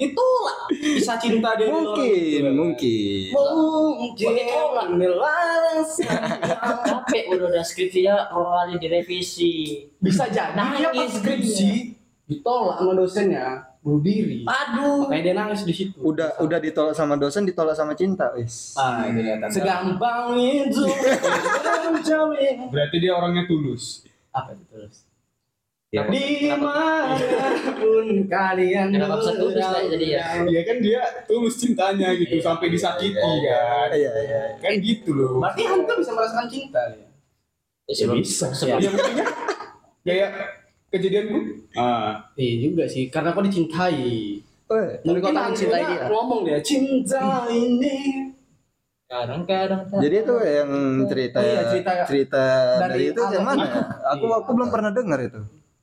E: ditolak bisa cinta dia
C: Mungkin,
E: kan.
C: mungkin.
E: Mungkin
D: ditolak. capek udah udah skripsinya kalau kali direvisi.
E: bisa jadi dia pas skripsi ditolak sama dosennya bunuh diri.
D: Aduh.
E: Makanya dia nangis di situ.
C: Udah udah ditolak sama dosen, ditolak sama cinta, wis.
E: Ah, itu dia. Segampang itu.
F: Berarti dia orangnya tulus.
E: Apa itu terus?
C: Ya.
E: Di mana pun kalian
D: Kenapa bisa tulus lah jadi ya?
F: Iya kan dia tulus cintanya gitu
D: Iya.
F: sampai disakiti
C: Iya,
F: kan.
C: Iya, iya.
F: Kan gitu loh.
E: Berarti Anda bisa merasakan cinta ya?
D: Ya, sebelum,
E: bisa.
D: sebelum
F: Iya buktinya kayak kejadianku. Ah,
E: Iya juga sih, karena kau dicintai.
C: Oh,
G: Tapi kau tahan cintai dia.
E: Ngomong dia, cinta ini.
D: kadang-kadang
C: Jadi itu yang cerita
E: Oh iya, cerita-
C: cerita,
E: dari
C: dari, itu yang mana? Aku
E: Iya.
C: aku belum pernah dengar itu.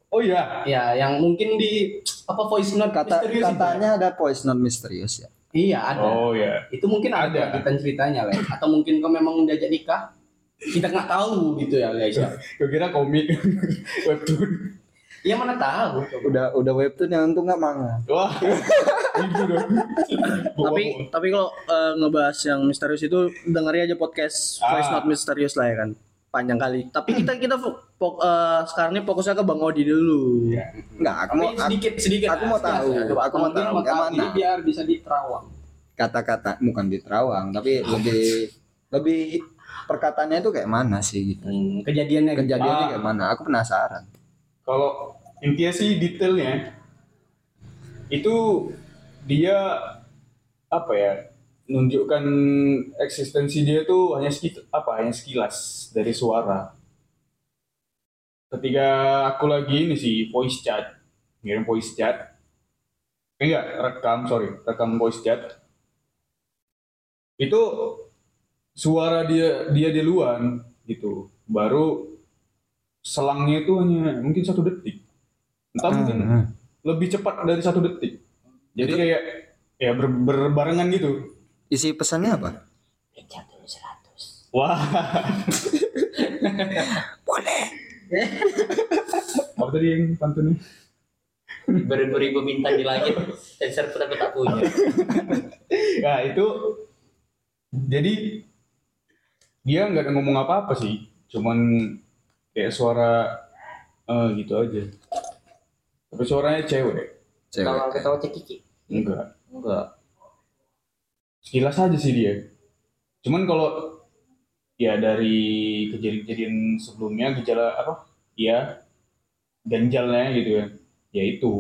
F: Oh iya.
E: Ya, yang mungkin di apa voice note
C: Kata
E: misterius itu.
C: katanya ada voice note misterius ya.
E: Iya, ada.
F: Oh iya.
E: Itu mungkin ada
F: Ada.
E: kita ceritanya, Le. Atau mungkin kau memang diajak nikah. Kita nggak tahu gitu ya, guys ya.
F: Gue kira komik webtoon.
E: Ya mana tahu.
C: Udah udah webtoon yang untung nggak manga.
F: Wah.
G: Tapi tapi kalau eh, ngebahas yang misterius itu dengerin aja podcast
F: Ah.
G: voice note misterius lah ya kan panjang kali tapi kita kita fo- fo- eh, sekarang ini fokusnya ke bang Odi dulu
F: Iya.
C: Enggak, aku
E: Tapi
C: mau aku-
E: sedikit sedikit.
C: aku mau tahu,
E: Coba,
C: aku mau tahu,
E: mau
C: yang mana?
E: Jadi biar bisa diterawang.
C: kata-kata bukan di Terawang, tapi lebih lebih perkataannya itu kayak mana sih gitu.
E: Hmm, kejadiannya gitu.
C: Kejadiannya
F: Ah.
C: kayak mana? Aku penasaran.
F: Kalau intinya sih detailnya itu dia apa ya menunjukkan eksistensi dia tuh hanya apa hanya sekilas dari suara. Ketika aku lagi ini sih voice chat ngirim voice chat. Eh, enggak rekam sorry rekam voice chat. Itu suara dia dia duluan gitu. Baru selangnya itu hanya mungkin satu detik. Entah mungkin lebih cepat dari satu detik. Jadi kayak ya ber- berbarengan gitu.
C: Isi pesannya apa?
F: Wah
C: Boleh.
F: apa tadi yang pantunnya
D: beribu-ribu bintang di langit sensor pun aku tak punya
F: Nah itu jadi dia nggak ada ngomong apa-apa sih, cuman kayak suara eh, gitu aja. Tapi suaranya cewek,
C: Cewek.
D: kalau ketawa cekiki
F: enggak.
D: enggak
F: Sekilas aja sih dia. Cuman kalau ya dari kejadian-kejadian sebelumnya gejala apa? Ya ganjalnya gitu kan. Ya itu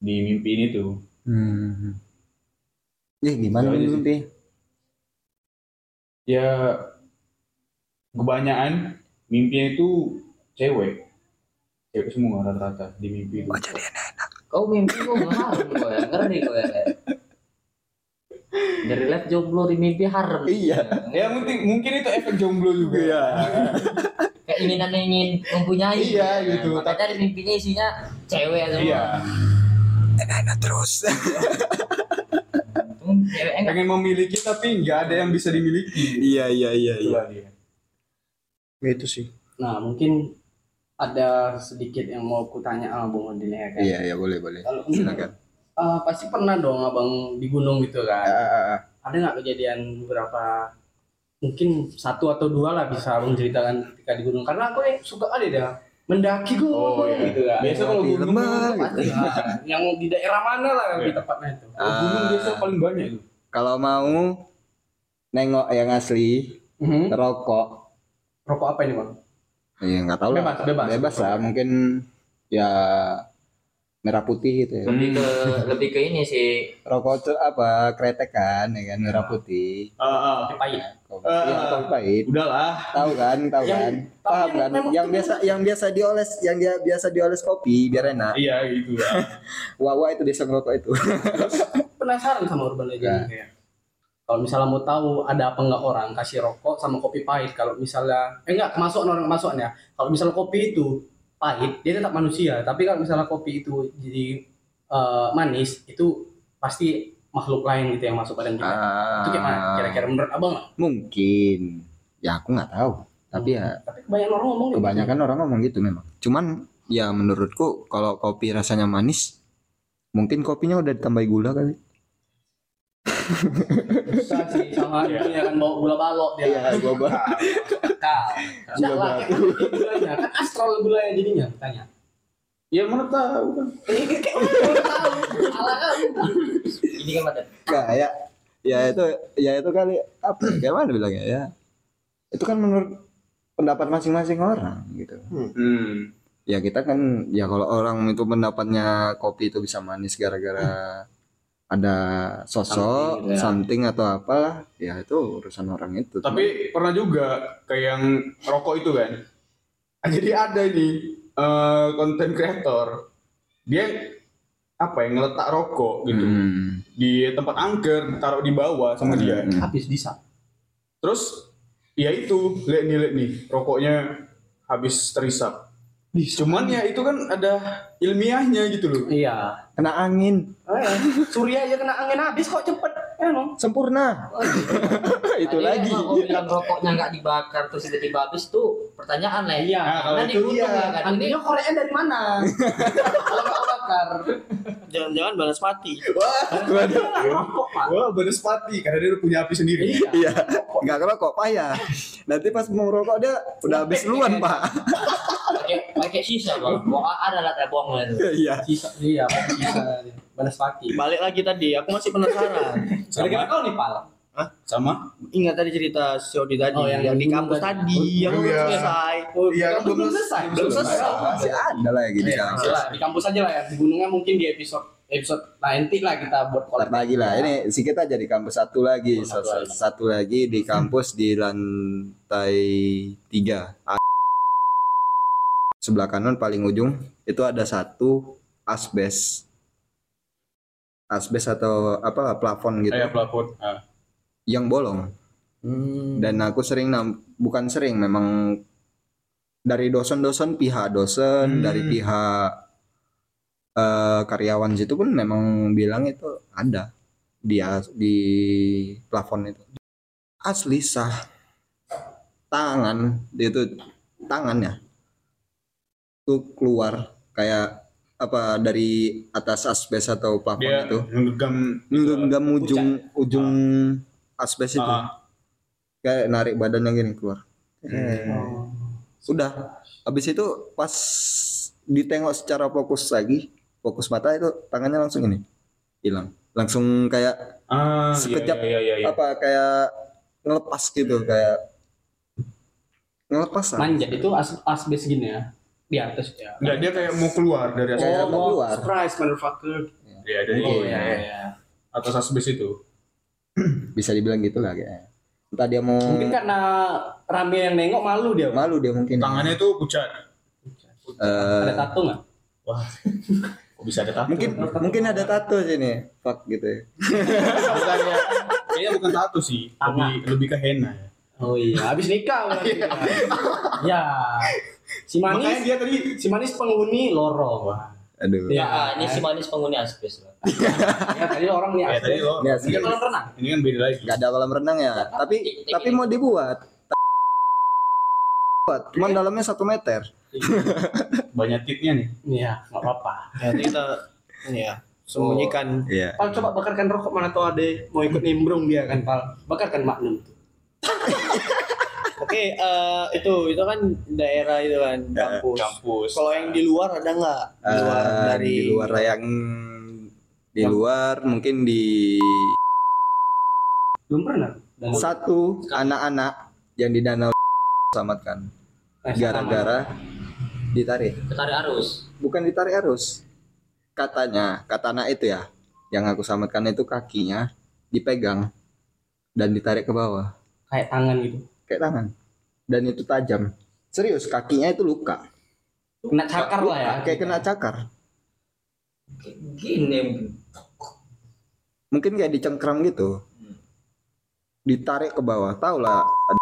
F: di mimpi ini tuh.
C: Hmm. Ih, gimana
F: sih.
C: mimpi?
F: ya kebanyakan mimpinya itu cewek cewek semua rata-rata di mimpi itu
C: jadi enak.
D: kau mimpi kau haram kau ya ngeri kau ya dari live jomblo di mimpi haram
C: Iya.
F: ya mungkin mungkin itu efek jomblo juga ya
D: keinginan ingin mempunyai
F: Iya, gitu.
D: makanya di mimpinya isinya cewek semua
F: iya
C: Enak terus.
F: Pengen memiliki tapi nggak ada yang bisa dimiliki
C: iya, iya, iya,
F: Itulah dia.
G: itu sih
E: Nah, mungkin ada sedikit yang mau kutanya sama Bung Odin ya kan.
C: Iya, iya, boleh, boleh.
E: Kalau
C: Silakan.
E: Eh, pasti pernah dong abang di gunung gitu kan.
C: Ah, ah, ah.
E: Ada nggak kejadian beberapa mungkin satu atau dua lah bisa abang ceritakan ketika di gunung karena aku yang suka ada dah mendaki gunung
F: Oh, iya.
E: gitu kan.
F: biasa kalau gunung
C: lembah.
E: Pasti lah. yang di daerah mana lah di tempatnya itu.
F: kalau gunung biasa paling banyak itu
C: Kalau mau nengok yang asli,
E: Mhm.
C: rokok.
E: Rokok apa ini bang?
C: Iya, nggak tahu lah.
E: Bebas, bebas.
C: Bebas lah, mungkin ya merah putih gitu ya.
D: lebih ke lebih ke ini sih
C: Rokok apa? Kretek kan, ya kan merah putih.
F: Ah, ah.
E: Kopi pahit.
C: Kopi,
F: Ah.
C: iya, kopi pahit.
F: udahlah
C: Tahu kan, tahu
E: Yang-
C: kan. Paham kan? Yang
E: itu
C: biasa yang biasa dioles, yang dia biasa dioles kopi biar enak.
F: iya gitu
C: Wawa itu desa ngerokok itu.
E: penasaran sama urban legend
C: Ya.
E: kayak kalau misalnya mau tahu ada apa enggak orang kasih rokok sama kopi pahit kalau misalnya eh enggak kemasukan orang kemasukannya kalau misalnya kopi itu pahit dia tetap manusia tapi kalau misalnya kopi itu jadi eh, manis itu pasti makhluk lain gitu yang masuk badan kita itu gimana kira-kira menurut abang
C: Mungkin. Ya aku nggak tahu. Tapi ya
E: tapi kebanyakan orang ngomong gitu.
C: kebanyakan orang ngomong gitu memang. Cuman ya menurutku kalau kopi rasanya manis, mungkin kopinya udah ditambahi gula kali.
E: Susah sih sama
F: Iya.
E: itu ya kan bawa gula balok dia.
C: Iya, gua bah.
E: kal kayak kan gulanya kan astral gulanya jadinya tanya.
F: Ya mana tahu kan
E: ini kayak tahu. Ala kamu
D: ini kan mata
C: Nggak, ya ya itu ya itu kali apa ya, gimana bilangnya ya? Itu kan menurut pendapat masing-masing orang gitu.
F: Hmm.
C: ya kita kan ya kalau orang itu pendapatnya kopi itu bisa manis gara-gara ada sosok
E: Something gitu ya.
C: something atau apalah ya itu urusan orang itu
F: Tapi pernah juga kayak yang rokok itu kan. Jadi ada ini eh, konten kreator dia apa ya ngeletak rokok gitu
C: Hmm.
F: di tempat angker taruh di bawah sama dia.
C: Hmm.
E: habis bisa
F: Terus ya itu lihat nih lihat nih rokoknya habis terisap. Cuman ya itu kan ada ilmiahnya gitu loh.
E: iya.
C: Kena angin.
E: Eh, Surya aja kena angin habis kok cepet emang
C: sempurna. Itu
D: Tadi
C: lagi.
D: kau bilang rokoknya nggak dibakar terus tiba-tiba habis tuh pertanyaan lah
E: Iya,
F: Nah, kalau
D: Karena di
F: itu iya.
D: ya kan? Ini
E: koreknya dari mana? Kalau nggak bakar.
G: Jangan-jangan banaspati.
E: Rokok pak.
F: Wah, Banaspati karena dia punya api sendiri.
C: iya. Nggak ngerokok payah nanti pas mau ngerokok dia udah habis duluan pak.
D: Pakai pakai sisa bang mau ada lah buang itu
C: iya.
E: Sisa iya sisa Banaspati
G: balik lagi tadi aku masih penasaran
E: gara-gara kau nih pal
F: Sama?
G: ingat tadi cerita si Odi tadi
E: Oh, yang
G: yang, di kampus tadi yang
F: Oh,
G: belum
F: iya.
G: selesai
E: oh
F: Iya,
E: kan
F: belum
E: selesai
G: belum selesai.
C: masih ada lah ya
E: Iya,
C: kan
E: di kampus aja lah ya di gunungnya mungkin di episode episode nanti lah kita buat collab
C: lagi lah.
E: ya.
C: Ini si kita jadi kampus satu lagi,
E: Oh, satu
C: satu,
E: lagi.
C: satu lagi di kampus di lantai tiga. Sebelah kanan paling ujung itu ada satu asbes, asbes atau apa plafon gitu
F: Kayak pelapor. Ah.
C: yang bolong.
G: Hmm.
C: Dan aku sering bukan sering memang dari dosen-dosen pihak dosen
F: Hmm.
C: dari pihak eh, karyawan situ pun memang bilang itu ada dia di plafon itu asli sah tangan dia itu tangannya tuh keluar kayak apa dari atas asbes atau plafon
F: Dia
C: itu?
F: ngegenggam
C: ngenggam ujung ujung asbes itu?
F: Ah.
C: kayak narik badannya gini keluar.
E: Oh.
C: sudah habis itu pas ditengok secara fokus lagi fokus mata itu tangannya langsung ini hilang. Langsung kayak
F: Ah, iya,
C: Sekejap.
F: iya, iya, iya.
C: apa kayak ngelepas gitu kayak ngelepas lah.
E: Manjat itu as asbes gini ya di atas ya
F: Enggak, dia kayak mau keluar dari atas.
C: Kayak mau keluar.
E: surprise motherfucker
F: Iya, dari
E: oh
C: Iya.
E: ya ya
F: atas asbes itu.
C: bisa dibilang gitu lah kayaknya entah dia mau
E: mungkin karena rame yang nengok malu dia
C: malu dia mungkin
F: Tangannya itu pucat.
C: Eh,
E: ada tato nggak
F: Kok bisa ada tato?
C: mungkin mungkin ada tato sini fuck gitu ya
F: bukannya kayaknya bukan tato sih, lebih lebih ke henna ya.
E: Oh iya habis nikah berarti. Dia. ya si
F: Makanya
E: manis
F: dia tadi
E: si manis penghuni lorong
C: aduh.
E: Ya.
D: Ah, ini si manis penghuni asbes lah.
E: ya tadi orang nih
F: kayak tadi
E: asbes.
F: lo
C: Ya,
E: dia kolam renang.
F: Ini kan beda lagi.
C: nggak ada kolam renang ya? Tapi tapi mau dibuat. Buat. Cuman dalamnya satu meter.
F: Banyak titnya nih.
E: iya nggak apa-apa.
G: Nanti kita ini ya sembunyikan.
C: iya.
E: Pal coba bakarkan rokok mana tuh ade? Mau ikut nimbrung dia kan Pal. Bakarkan magnum tuh
G: Oke, eh, itu itu kan daerah itu kan kampus.
F: Kampus.
G: Kalau yang di luar ada nggak? Di luar
C: Eh,
G: dari
C: di luar yang di luar mungkin di
E: belum pernah dan
C: satu anak-anak yang di danau selamatkan
E: Eh,
C: gara-gara ditarik
D: Ketarik arus.
C: bukan ditarik arus katanya kata anak itu ya yang aku selamatkan itu kakinya dipegang dan ditarik ke bawah
E: kayak tangan gitu
C: kayak tangan. Dan itu tajam. Serius kakinya itu luka.
E: Kena cakar lah ya
C: kayak kena cakar.
D: Gini.
C: mungkin kayak dicengkram gitu. Ditarik ke bawah. Tau lah ada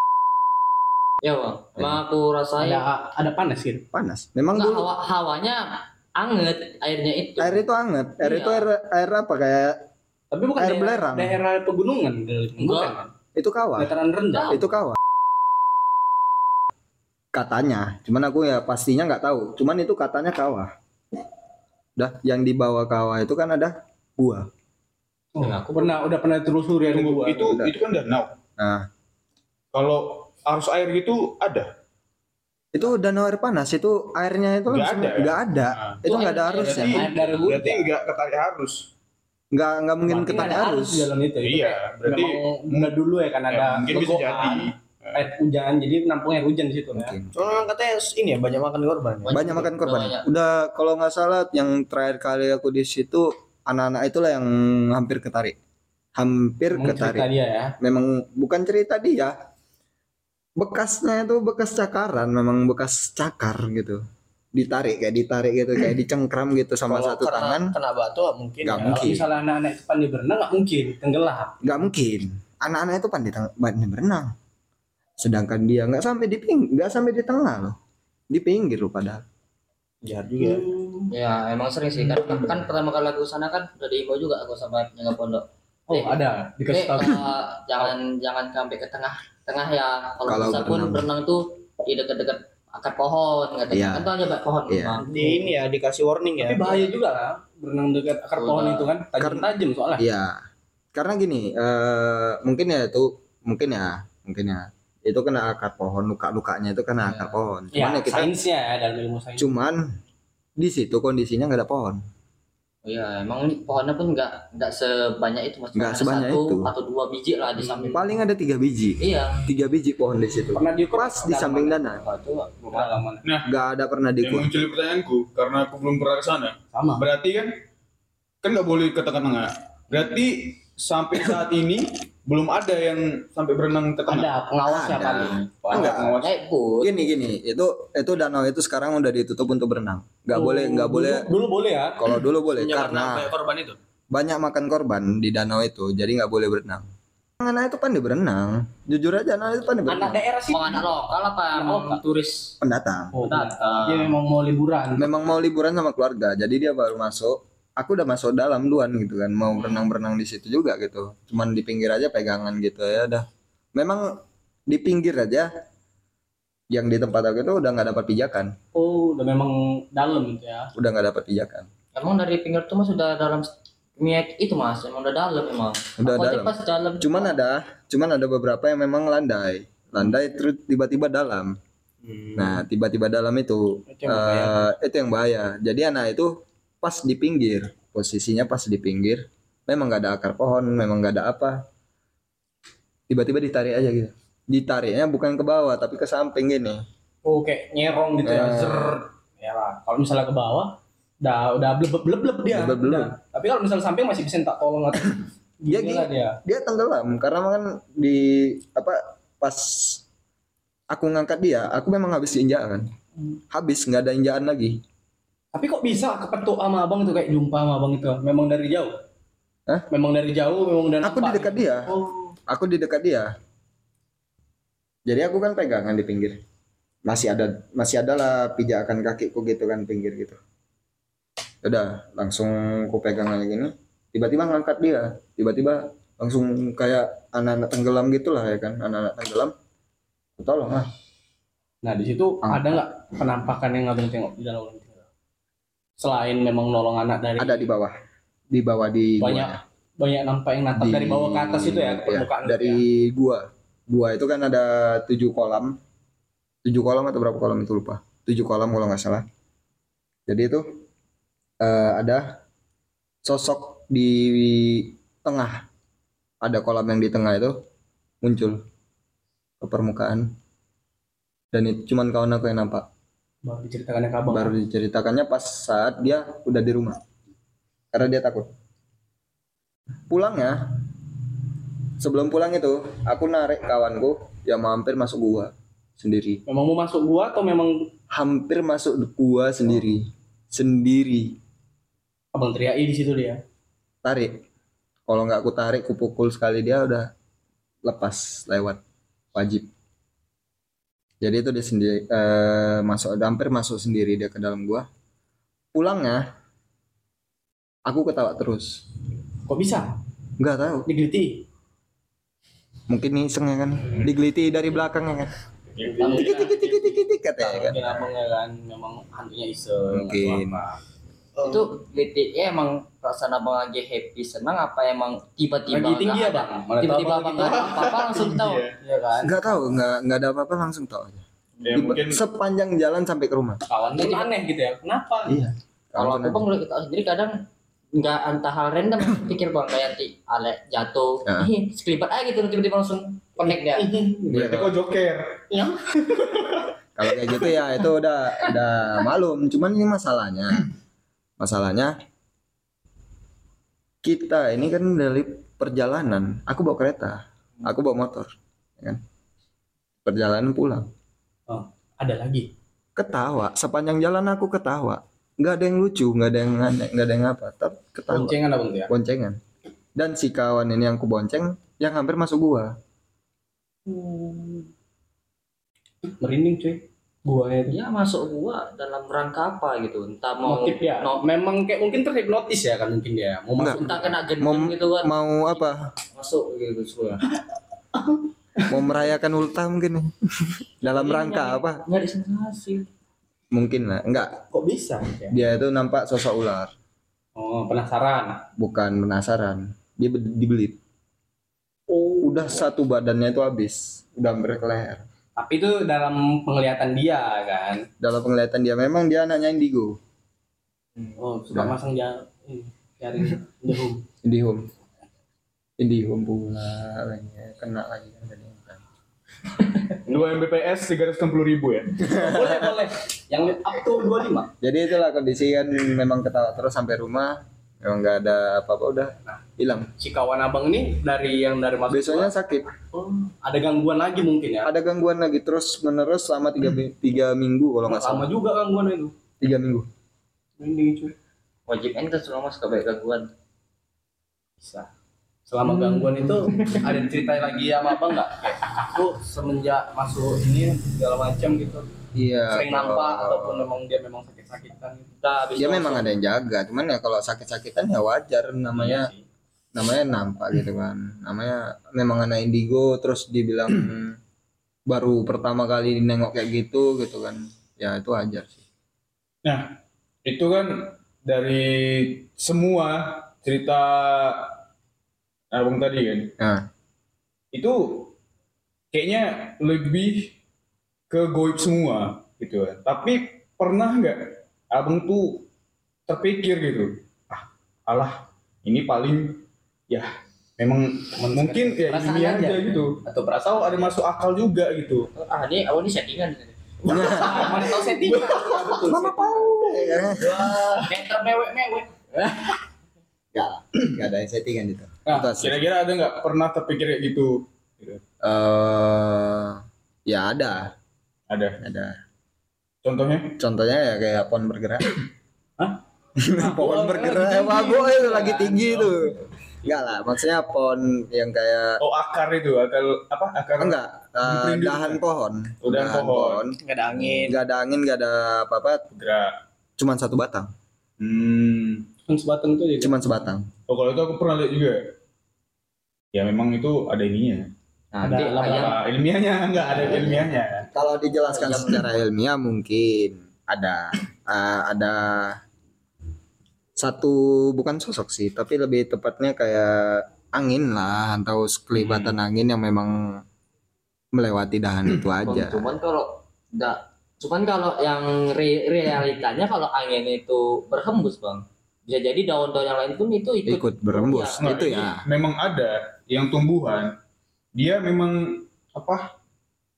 D: Ya bang, emang aku rasain.
E: Ada ada panas gitu?
C: Panas. Memang
D: Nggak,
C: dulu
D: hawa, hawanya anget airnya itu.
C: air itu hangat air
D: Iya.
C: itu air, air apa? Kayak
E: tapi bukan
C: Air
E: daerah,
C: belerang.
E: daerah pegunungan bukan kan?
C: Itu kawah.
E: Dataran rendah.
C: Itu kawah katanya. Cuman aku ya pastinya nggak tahu. Cuman itu katanya kawah. Dah yang di bawah kawah itu kan ada gua
E: oh, aku pernah udah pernah telusuri ada gua
F: itu
C: Udah.
F: itu kan danau.
C: nah.
F: Kalau arus air gitu ada.
C: itu danau air panas itu airnya itu
F: Nggak ada ya?
C: nggak ada.
F: Nah,
C: itu nggak ada
D: Berarti-
C: arusnya
F: berarti- Berarti enggak ketarik arus.
C: nggak nggak mungkin ketarik arus
E: di dalam itu itu
F: Iya, berarti
E: udah dulu ya kan
F: ya,
E: ada
F: mungkin bisa jadi.
E: Air hujan jadi nampung air hujan di situ ya
C: mungkin
G: Soalnya memang katanya ini ya banyak makan korban. ya.
C: banyak makan korban
D: Banyak.
C: udah kalau nggak salah yang terakhir kali aku di situ anak-anak itulah yang hampir ketarik hampir
E: Emang cerita
C: ketarik
E: dia ya
C: memang bukan cerita dia bekasnya itu bekas cakaran memang bekas cakar gitu ditarik kayak ditarik gitu kayak dicengkram gitu sama
G: Kalau
C: satu
G: kena,
C: tangan
G: kena batu mungkin.
C: Nggak
G: ya.
C: mungkin.
E: kalau misalnya anak-anak itu pandai berenang nggak mungkin tenggelam
C: nggak mungkin anak-anak itu pandai pandai berenang sedangkan dia nggak sampai di ping nggak sampai di tengah loh di pinggir loh padahal
G: Jahat juga.
D: Ya emang sering sih kan, kan pertama kali aku sana kan udah diimbau juga aku sama penjaga pondok.
E: oh
D: Eh,
E: ada dikasih
D: Eh,
E: tahu
D: eh, jangan jangan sampai ke tengah tengah ya. Kalau
C: Kalau
D: bisa pun
C: berenang.
D: tuh di dekat-dekat akar pohon katanya.
C: Iya.
D: Kan tuh hanya banyak pohon.
C: Iya.
D: Bang.
G: Di ini ya dikasih warning ya.
E: tapi bahaya juga lah berenang dekat akar pohon
D: Udah.
E: itu kan tajam-tajam soalnya
C: Iya karena gini eh mungkin ya itu mungkin ya mungkin ya itu kena akar pohon luka-lukanya itu kena akar pohon cuman
E: ya,
C: ya kita
E: sainsnya ya dalam ilmu sains
C: cuman di situ kondisinya nggak ada pohon
D: Iya, emang ini pohonnya pun nggak nggak sebanyak itu mas.
C: Nggak sebanyak
D: satu
C: itu.
D: atau dua biji lah di samping.
C: paling ada tiga biji
D: Iya.
C: tiga biji pohon di situ
E: pernah diukur
C: pas di samping
D: Apa itu?
E: pengalaman
C: nggak ada pernah
F: Yang
C: dikur
F: muncul pertanyaanku karena aku belum pernah ke sana.
E: sama
F: Berarti kan kan nggak boleh ke tengah-tengah. Berarti sampai saat ini belum ada yang sampai berenang ke tengah.
E: Ada pengawasnya
C: Ada.
E: paling. Oh,
F: Enggak,
E: ada.
F: ngawas.
D: Kayak put.
C: Gini gini, itu itu danau itu sekarang udah ditutup untuk berenang. Nggak boleh nggak boleh.
E: Dulu, dulu boleh ya.
C: Kalau dulu boleh
G: Karena
C: karena
G: korban itu.
C: banyak makan korban di danau itu, jadi nggak boleh berenang. Anak itu pandai berenang, jujur aja anak itu pandai
E: Anak
C: berenang.
E: daerah sih.
D: Emang anak lokal apa emang turis
C: Pendatang.
E: Oh,
D: datang?
E: dia memang mau liburan.
C: Memang mau liburan sama keluarga, jadi dia baru masuk. Aku udah masuk dalam duluan gitu kan, mau berenang-berenang di situ juga gitu. Cuman di pinggir aja pegangan gitu ya udah. Memang di pinggir aja yang di tempat aku itu udah nggak dapat pijakan,
E: Oh, udah memang dalam gitu ya.
C: udah nggak dapat pijakan.
D: Emang dari pinggir tuh mas sudah dalam miak itu mas, emang udah dalam emang.
C: Udah
D: Aku
C: dalam.
D: pas dalam.
C: Cuman ada, cuman ada beberapa yang memang landai, landai terus tiba-tiba dalam. Nah, tiba-tiba dalam itu,
E: Itu yang bahaya.
C: eh, itu yang bahaya. Jadi anak itu pas di pinggir, posisinya pas di pinggir, memang nggak ada akar pohon, memang nggak ada apa. Tiba-tiba ditarik aja gitu. Ditariknya bukan ke bawah, tapi ke samping gini.
E: Oh, kayak nyerong gitu ya.
C: Eh.
E: Zer. Ya lah. Kalau misalnya ke bawah, udah udah bleb bleb bleb dia.
C: Bleb-bleb.
E: Udah. Tapi kalau misalnya samping masih bisa tak tolong atau
C: Dia
E: Gila dia.
C: Dia tenggelam karena kan di apa pas aku ngangkat dia, aku memang habis injakan. Habis nggak ada injakan lagi.
E: Tapi kok bisa kepetuk sama abang itu kayak jumpa sama abang itu? Memang dari jauh?
C: Hah?
E: Memang dari jauh, memang dari
C: Aku di dekat dia.
E: Oh,
C: aku di dekat dia jadi aku kan pegangan di pinggir masih ada masih ada lah pijakan kakiku gitu kan pinggir gitu udah langsung ku pegang lagi gini tiba-tiba ngangkat dia tiba-tiba langsung kayak anak-anak tenggelam gitulah ya kan anak-anak tenggelam tolong ah
E: Nah di situ
C: Ah.
E: ada nggak penampakan yang abang tengok di dalam itu? Selain memang nolong anak dari
C: ada di bawah. Di bawah di
E: banyak
C: guanya.
E: banyak nampak yang natap
C: Di-
E: dari bawah ke atas itu ya ke
C: ya,
E: permukaan. Itu
C: dari
E: ya?
C: gua. Gua itu kan ada tujuh kolam. Tujuh kolam atau berapa kolam itu lupa. Tujuh kolam kalau nggak salah. Jadi itu eh, ada sosok di tengah. Ada kolam yang di tengah itu muncul ke permukaan. Dan itu cuman kawan aku yang nampak
E: baru diceritakannya ke abang.
C: baru diceritakannya pas saat dia udah di rumah. Karena dia takut. Pulangnya sebelum pulang itu aku narik kawanku yang hampir masuk gua sendiri.
E: Memang mau masuk gua atau memang
C: hampir masuk gua sendiri. Sendiri.
E: Abang teriaki di situ dia?
C: tarik. Kalau nggak aku tarik ku pukul sekali dia udah lepas lewat. Wajib jadi itu dia sendiri eh, masuk hampir masuk sendiri dia ke dalam gua pulangnya aku ketawa terus
E: Kok bisa?
C: nggak tahu
E: Digeliti.
C: mungkin iseng ya kan digeliti dari belakang ya kan tiki tiki tiki tiki tiki katanya kan
E: Mungkin abangnya kan memang hantunya iseng.
C: Mungkin.
E: atau apa.
D: Itu litik ya emang perasaan abang lagi happy senang apa emang tiba-tiba
E: Lagi tinggi
D: nggak
E: ya bang?
D: Tiba-tiba abang nggak ada apa-apa langsung tahu.
E: Iya. Kan?
C: nggak tahu nggak nggak ada apa-apa langsung tahu aja.
F: Ya
C: Di-
F: mungkin
C: sepanjang jalan sampai ke rumah.
E: Kawan itu aneh gitu ya. Kenapa?
C: iya.
D: Kalau aku bang kalau kita sendiri kadang nggak entah hal random pikir bang kayak ti ale jatuh
C: Ya.
D: ih sekelibat aja gitu tiba-tiba langsung connect dia.
F: Berarti kok joker.
C: kalau kayak gitu ya itu udah udah malum cuman ini masalahnya masalahnya kita ini kan dari perjalanan. Aku bawa kereta aku bawa motor ya kan? Perjalanan pulang.
E: Ada lagi.
C: ketawa. Sepanjang jalan aku ketawa. Nggak ada yang lucu nggak ada yang aneh nggak ada yang apa tapi ketawa.
E: Boncengan tuh ya.
C: boncengan. Dan si kawan ini yang ku bonceng yang hampir masuk gua.
E: Merinding cuy. Gua itu.
D: dia masuk gua dalam rangka apa gitu entah mau
E: Motif ya.
D: no-
E: Memang kayak mungkin terhipnotis ya kan mungkin dia. Mau
C: Enggak.
E: masuk.
D: entah kena gendam
C: Mau-
D: gitu kan
C: mau apa
D: masuk gitu semua
C: mau merayakan ulta mungkin nih. dalam
D: Iya,
C: rangka
D: nyari-
C: apa
D: nyari sensasi
C: mungkin lah enggak
E: Kok bisa? Ya?
C: dia itu nampak sosok ular
E: Oh penasaran.
C: bukan penasaran dia be- dibelit
E: Oh.
C: udah satu badannya itu habis udah hampir ke leher
E: Tapi itu dalam penglihatan dia kan.
C: dalam penglihatan dia memang dia anaknya indigo
E: Oh suka
C: Udah.
E: masang dia ini, cari the home.
C: indihome indihome pula ya. kena lagi kan tadi kan.
F: 2 Mbps 360 ribu ya.
E: boleh boleh. Yang up to 25.
C: jadi itulah kondisi kan memang ketawa terus sampai rumah Emang nggak ada apa-apa udah hilang.
E: Si kawan abang ini dari yang dari masuk
C: Biasanya sakit.
E: Oh, ada gangguan lagi mungkin ya.
C: Ada gangguan lagi terus menerus selama tiga, mi- tiga minggu kalau nggak salah.
E: juga gangguan itu.
C: Tiga minggu.
E: Ini cuy.
D: wajib ente selama suka baik gangguan
E: Bisa. Selama gangguan itu ada cerita lagi sama abang nggak? Kayak aku semenjak masuk ini segala macam gitu.
C: Iya.
E: Sering
C: kalau-
E: nampak ataupun memang dia memang sakit-sakitan
D: kita habis
C: Ya
D: itu
C: memang
D: langsung-
C: ada yang jaga, cuman ya kalau sakit-sakitan ya wajar namanya
E: Iya
C: namanya nampak gitu kan. Namanya memang anak indigo terus dibilang baru pertama kali nengok kayak gitu gitu kan. Ya itu wajar sih.
F: Itu kan dari semua cerita abang tadi kan.
C: Nah,
F: Itu kayaknya lebih ke goib semua gitu kan. Tapi pernah nggak abang tuh terpikir gitu, ah alah ini paling ya memang mungkin ya ilmiah
E: aja.
F: aja gitu.
E: Atau perasaan
F: ada masuk akal juga gitu.
D: ah ini awal ini settingan
E: mana tahu setting.
C: Mama tahu.
E: Kayak termewek-mewek.
C: Enggak, enggak ada settingan itu.
F: Nah, kira-kira ada nggak pernah terpikir kayak gitu?
C: Eh, ya ada,
F: Ada.
C: ada.
F: Contohnya?
C: Contohnya ya kayak pohon bergerak.
E: Hah?
C: pohon bergerak, wah gua itu lagi tinggi tuh. Enggak lah, maksudnya pohon yang kayak
F: Oh akar itu, akar apa? Akar
C: enggak eh,
F: gitu
C: dahan
F: kan?
C: pohon.
F: Oh, dahan pohon.
E: Nggak ada angin.
C: Enggak ada angin, enggak ada apa-apa,
F: bergerak.
C: cuman satu batang.
F: Hmm.
E: Kan sebatang itu juga.
C: Cuman sebatang.
F: Oh kalau itu aku pernah lihat juga. Ya memang itu ada ininya.
D: Nanti
E: Ada
D: ayam
F: ilmiahnya enggak ada ilmiahnya.
C: Kalau dijelaskan secara ilmiah mungkin ada eh, ada satu bukan sosok sih, tapi lebih tepatnya kayak angin lah atau sekelibatan angin yang memang melewati dahan itu aja.
D: cuman kalau enggak cuman kalau yang re- realitanya kalau angin itu berhembus bang bisa jadi daun-daun yang lain pun itu ikut,
C: Ikut berembus.
F: Nah,
C: itu ya.
F: Memang ada yang tumbuhan dia memang apa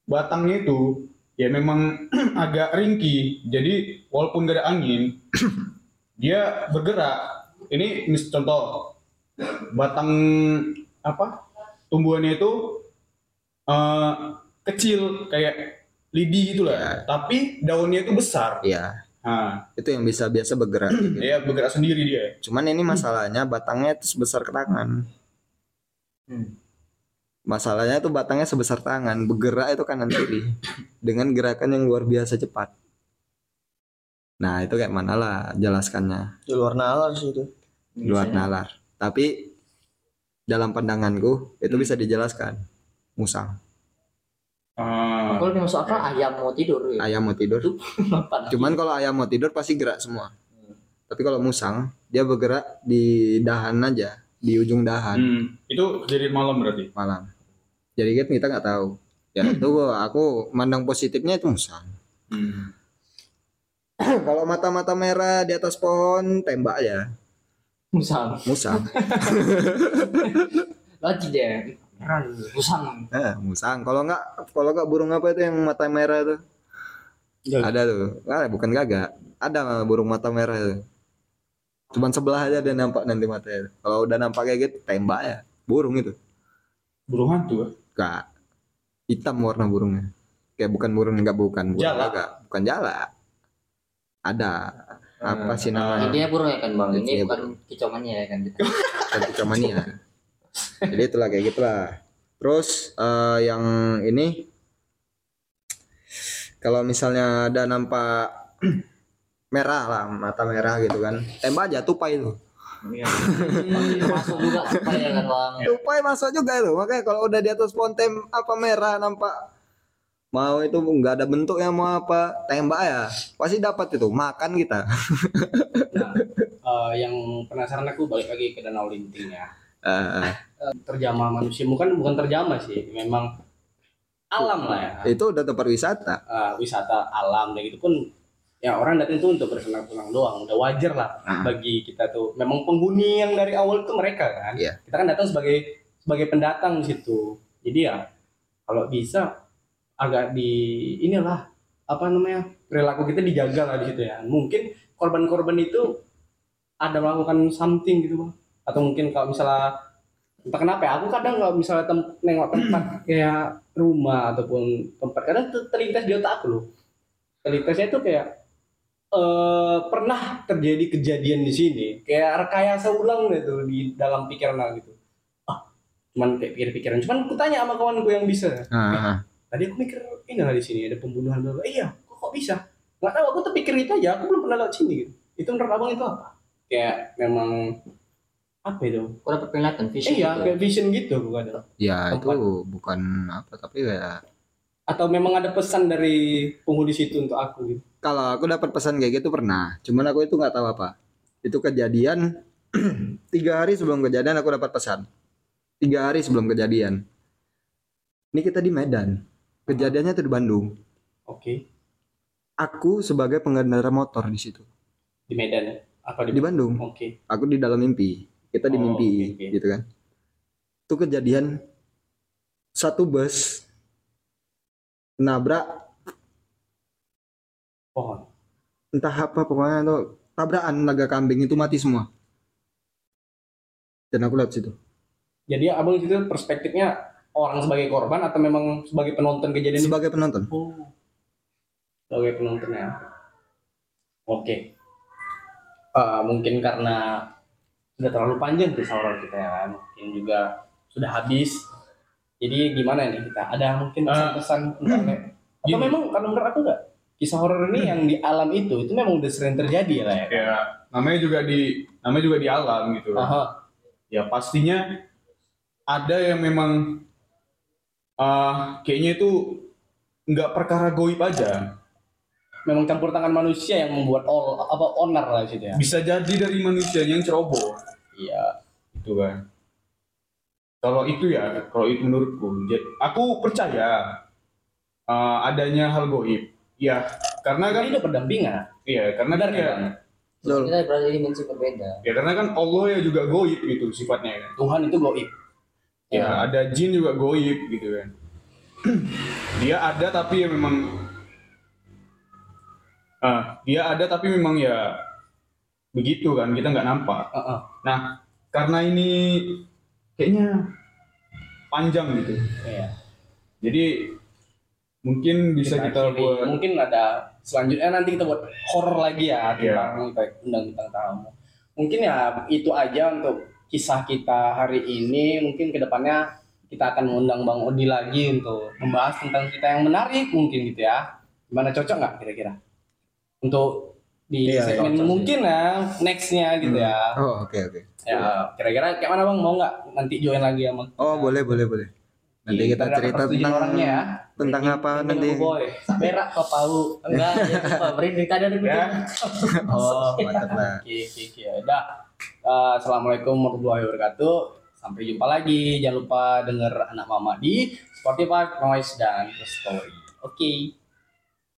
F: batangnya itu ya memang agak ringkih. Jadi walaupun gak ada angin dia bergerak. Ini mis contoh batang apa tumbuhannya itu eh, kecil kayak lidi gitu lah. Tapi daunnya itu besar.
C: Iya,
F: Nah,
C: itu yang bisa biasa bergerak gitu.
F: dia bergerak sendiri dia.
C: Cuman ini masalahnya batangnya itu sebesar ke tangan.
D: Hmm.
C: Masalahnya tuh batangnya sebesar tangan, bergerak itu kanan kiri dengan gerakan yang luar biasa cepat. Nah, itu kayak mana lah jelaskannya.
G: Di luar nalar sih itu.
C: luar nalar. Tapi dalam pandanganku itu bisa dijelaskan. Musang.
F: Ah,
D: kalau masuk akal ayam mau tidur ya.
C: Ayam mau tidur. Cuman kalau ayam mau tidur pasti gerak semua. Tapi kalau musang dia bergerak di dahan aja, di ujung dahan
F: hmm, itu kejadian malam berarti.
C: malam. Jadi kan kita nggak tahu. Ya itu aku mandang positifnya itu musang.
F: Hmm.
C: kalau mata-mata merah di atas pohon tembak ya
D: musang
C: musang.
D: lagi deh musang
C: Eh, musang. Kalau nggak kalau nggak burung apa itu yang mata merah tuh?
G: Gagak.
C: Ada tuh. Ah, bukan gagak. Ada burung mata merah itu. Cuman sebelah aja dia nampak nanti matanya. Kalau udah nampak kayak gitu, tembak ya. Burung itu.
F: Burung hantu ah.
C: Gak. Hitam warna burungnya. Kayak bukan burung enggak bukan burung
F: Jala.
C: gagak. Bukan jala. Ada. Apa sih namanya?
D: intinya burung ya kan bang ini bukan kicauannya ya kan kita
C: Cantik mania. Jadi itulah kayak gitulah. Terus eh, yang ini kalau misalnya ada nampak merah lah, mata merah gitu kan. Tembak aja tupai itu.
D: Pasti masuk juga supaya kan bang
C: Tupai masuk juga itu. Makanya kalau udah di atas pohon tem apa merah nampak mau itu nggak ada bentuknya mau apa tembak ya pasti dapat itu makan kita
E: Eh, yang penasaran aku balik lagi ke Danau Linting ya.
C: Eh,
E: Terjamah manusia bukan bukan terjamah sih, memang alam lah ya.
C: itu udah tempat wisata
E: Eh, wisata alam dan gitu pun ya orang datang itu untuk bersenang-senang doang. Udah wajar lah
C: Ah.
E: bagi kita tuh. Memang penghuni yang dari awal itu mereka kan.
C: Iya.
E: kita kan datang sebagai sebagai pendatang di situ. Jadi ya kalau bisa agak di inilah apa namanya perilaku kita dijaga lah di situ ya. Mungkin korban-korban itu ada melakukan something gitu bang. Atau mungkin kalau misalnya entah kenapa ya aku kadang kalau misalnya tem- nengok tempat kayak rumah ataupun tempat kadang ter- terlintas di otak aku loh. Terlintasnya itu kayak eh pernah terjadi kejadian di sini kayak rekayasa ulang gitu di dalam pikiran aku gitu. Ah cuman kayak pikir-pikiran. Cuman aku tanya sama kawanku yang bisa.
C: Ah,
E: tadi aku mikir ini lah di sini ada pembunuhan bla iya kok, kok bisa? Nggak tahu aku terpikir itu aja. Aku belum pernah lewat sini gitu. Itu menurut abang itu apa? Kayak memang apa itu?
D: Aku dapat penglihatan vision.
E: iya
D: gitu.
E: kayak vision gitu bukan
C: ya
E: Tempat.
C: itu bukan apa tapi kayak
E: atau memang ada pesan dari penghuni situ untuk aku gitu
C: kalau aku dapat pesan kayak gitu pernah. Cuman aku itu nggak tahu apa. Itu kejadian tiga hari sebelum kejadian aku dapat pesan. Tiga hari sebelum kejadian. Ini kita di Medan. Kejadiannya itu di Bandung.
E: Oke.
C: Aku sebagai pengendara motor di situ.
E: Di Medan ya? Apa di,
C: di Bandung.
E: Oke.
C: Aku di dalam mimpi. Kita di
E: Oh,
C: mimpi
E: oke, oke.
C: gitu kan. Itu kejadian satu bus nabrak
E: pohon
C: entah apa pokoknya itu tabrakan naga kambing itu mati semua dan aku lihat situ
E: jadi abang itu perspektifnya orang sebagai korban atau memang sebagai penonton kejadian
C: sebagai penonton
E: Oh. Sebagai penonton ya. Oke. Eh, mungkin karena sudah terlalu panjang kisah horor kita ya kan. Mungkin juga sudah habis. Jadi gimana nih kita? Ada mungkin
F: Eh,
E: pesan-pesan Ale? Atau memang kalau menurut aku enggak? Kisah horor ini yang di alam itu itu memang udah sering terjadi ya lah ya.
F: Ya, namanya juga di namanya juga di alam gitu.
E: Aha.
F: Ya pastinya ada yang memang ah kayaknya itu nggak perkara goib aja.
E: Memang campur tangan manusia yang membuat all apa owner lah di situ ya.
F: Bisa jadi dari manusia yang ceroboh.
E: Iya.
F: Itu kan. Kalau itu ya, kalau itu menurutku, ja- aku percaya ah, adanya hal goib. Ya, karena kan
E: itu berdampingan.
F: iya, karena
E: Benar
F: kan
E: kan?
F: ya?
C: Betul.
D: Kita berada di dimensi berbeda.
F: ya karena kan Allah ya juga goib gitu sifatnya kan.
E: Tuhan itu goib.
F: Ya, ada jin juga goib gitu kan. dia ada tapi ya memang ah, dia ada tapi memang ya begitu kan kita nggak nampak.
E: Heeh.
F: Nah, karena ini kayaknya panjang gitu.
E: Iya.
F: Jadi mungkin bisa kita,
E: akhiri.
F: buat
E: mungkin ada selanjutnya. Nanti kita buat horor lagi ya
F: Iya.
E: tentang kita undang bintang tamu. Mungkin ya itu aja untuk kisah kita hari ini. Mungkin ke depannya kita akan mengundang bang Odi lagi untuk membahas tentang cerita yang menarik mungkin gitu ya. Gimana cocok nggak kira-kira? Untuk di
C: Iya,
E: segmen
C: cocok sih.
E: mungkin ya nextnya gitu ya.
C: Oh oke oke.
E: Ya kira-kira kayak mana bang? Mau nggak nanti join lagi sama
C: oh boleh boleh boleh nanti
E: Iya,
C: kita cerita tentang
E: orangnya ya.
C: tentang apa nanti
D: Berak kau tahu. Enggak, ya beri tadi ada
F: ya.
C: oh mantap lah
E: Oke, oke, oke. Udah. Eh, Assalamualaikum warahmatullahi wabarakatuh. Sampai jumpa lagi. Jangan lupa denger anak mama di Spotify, Noise, dan Story. Oke.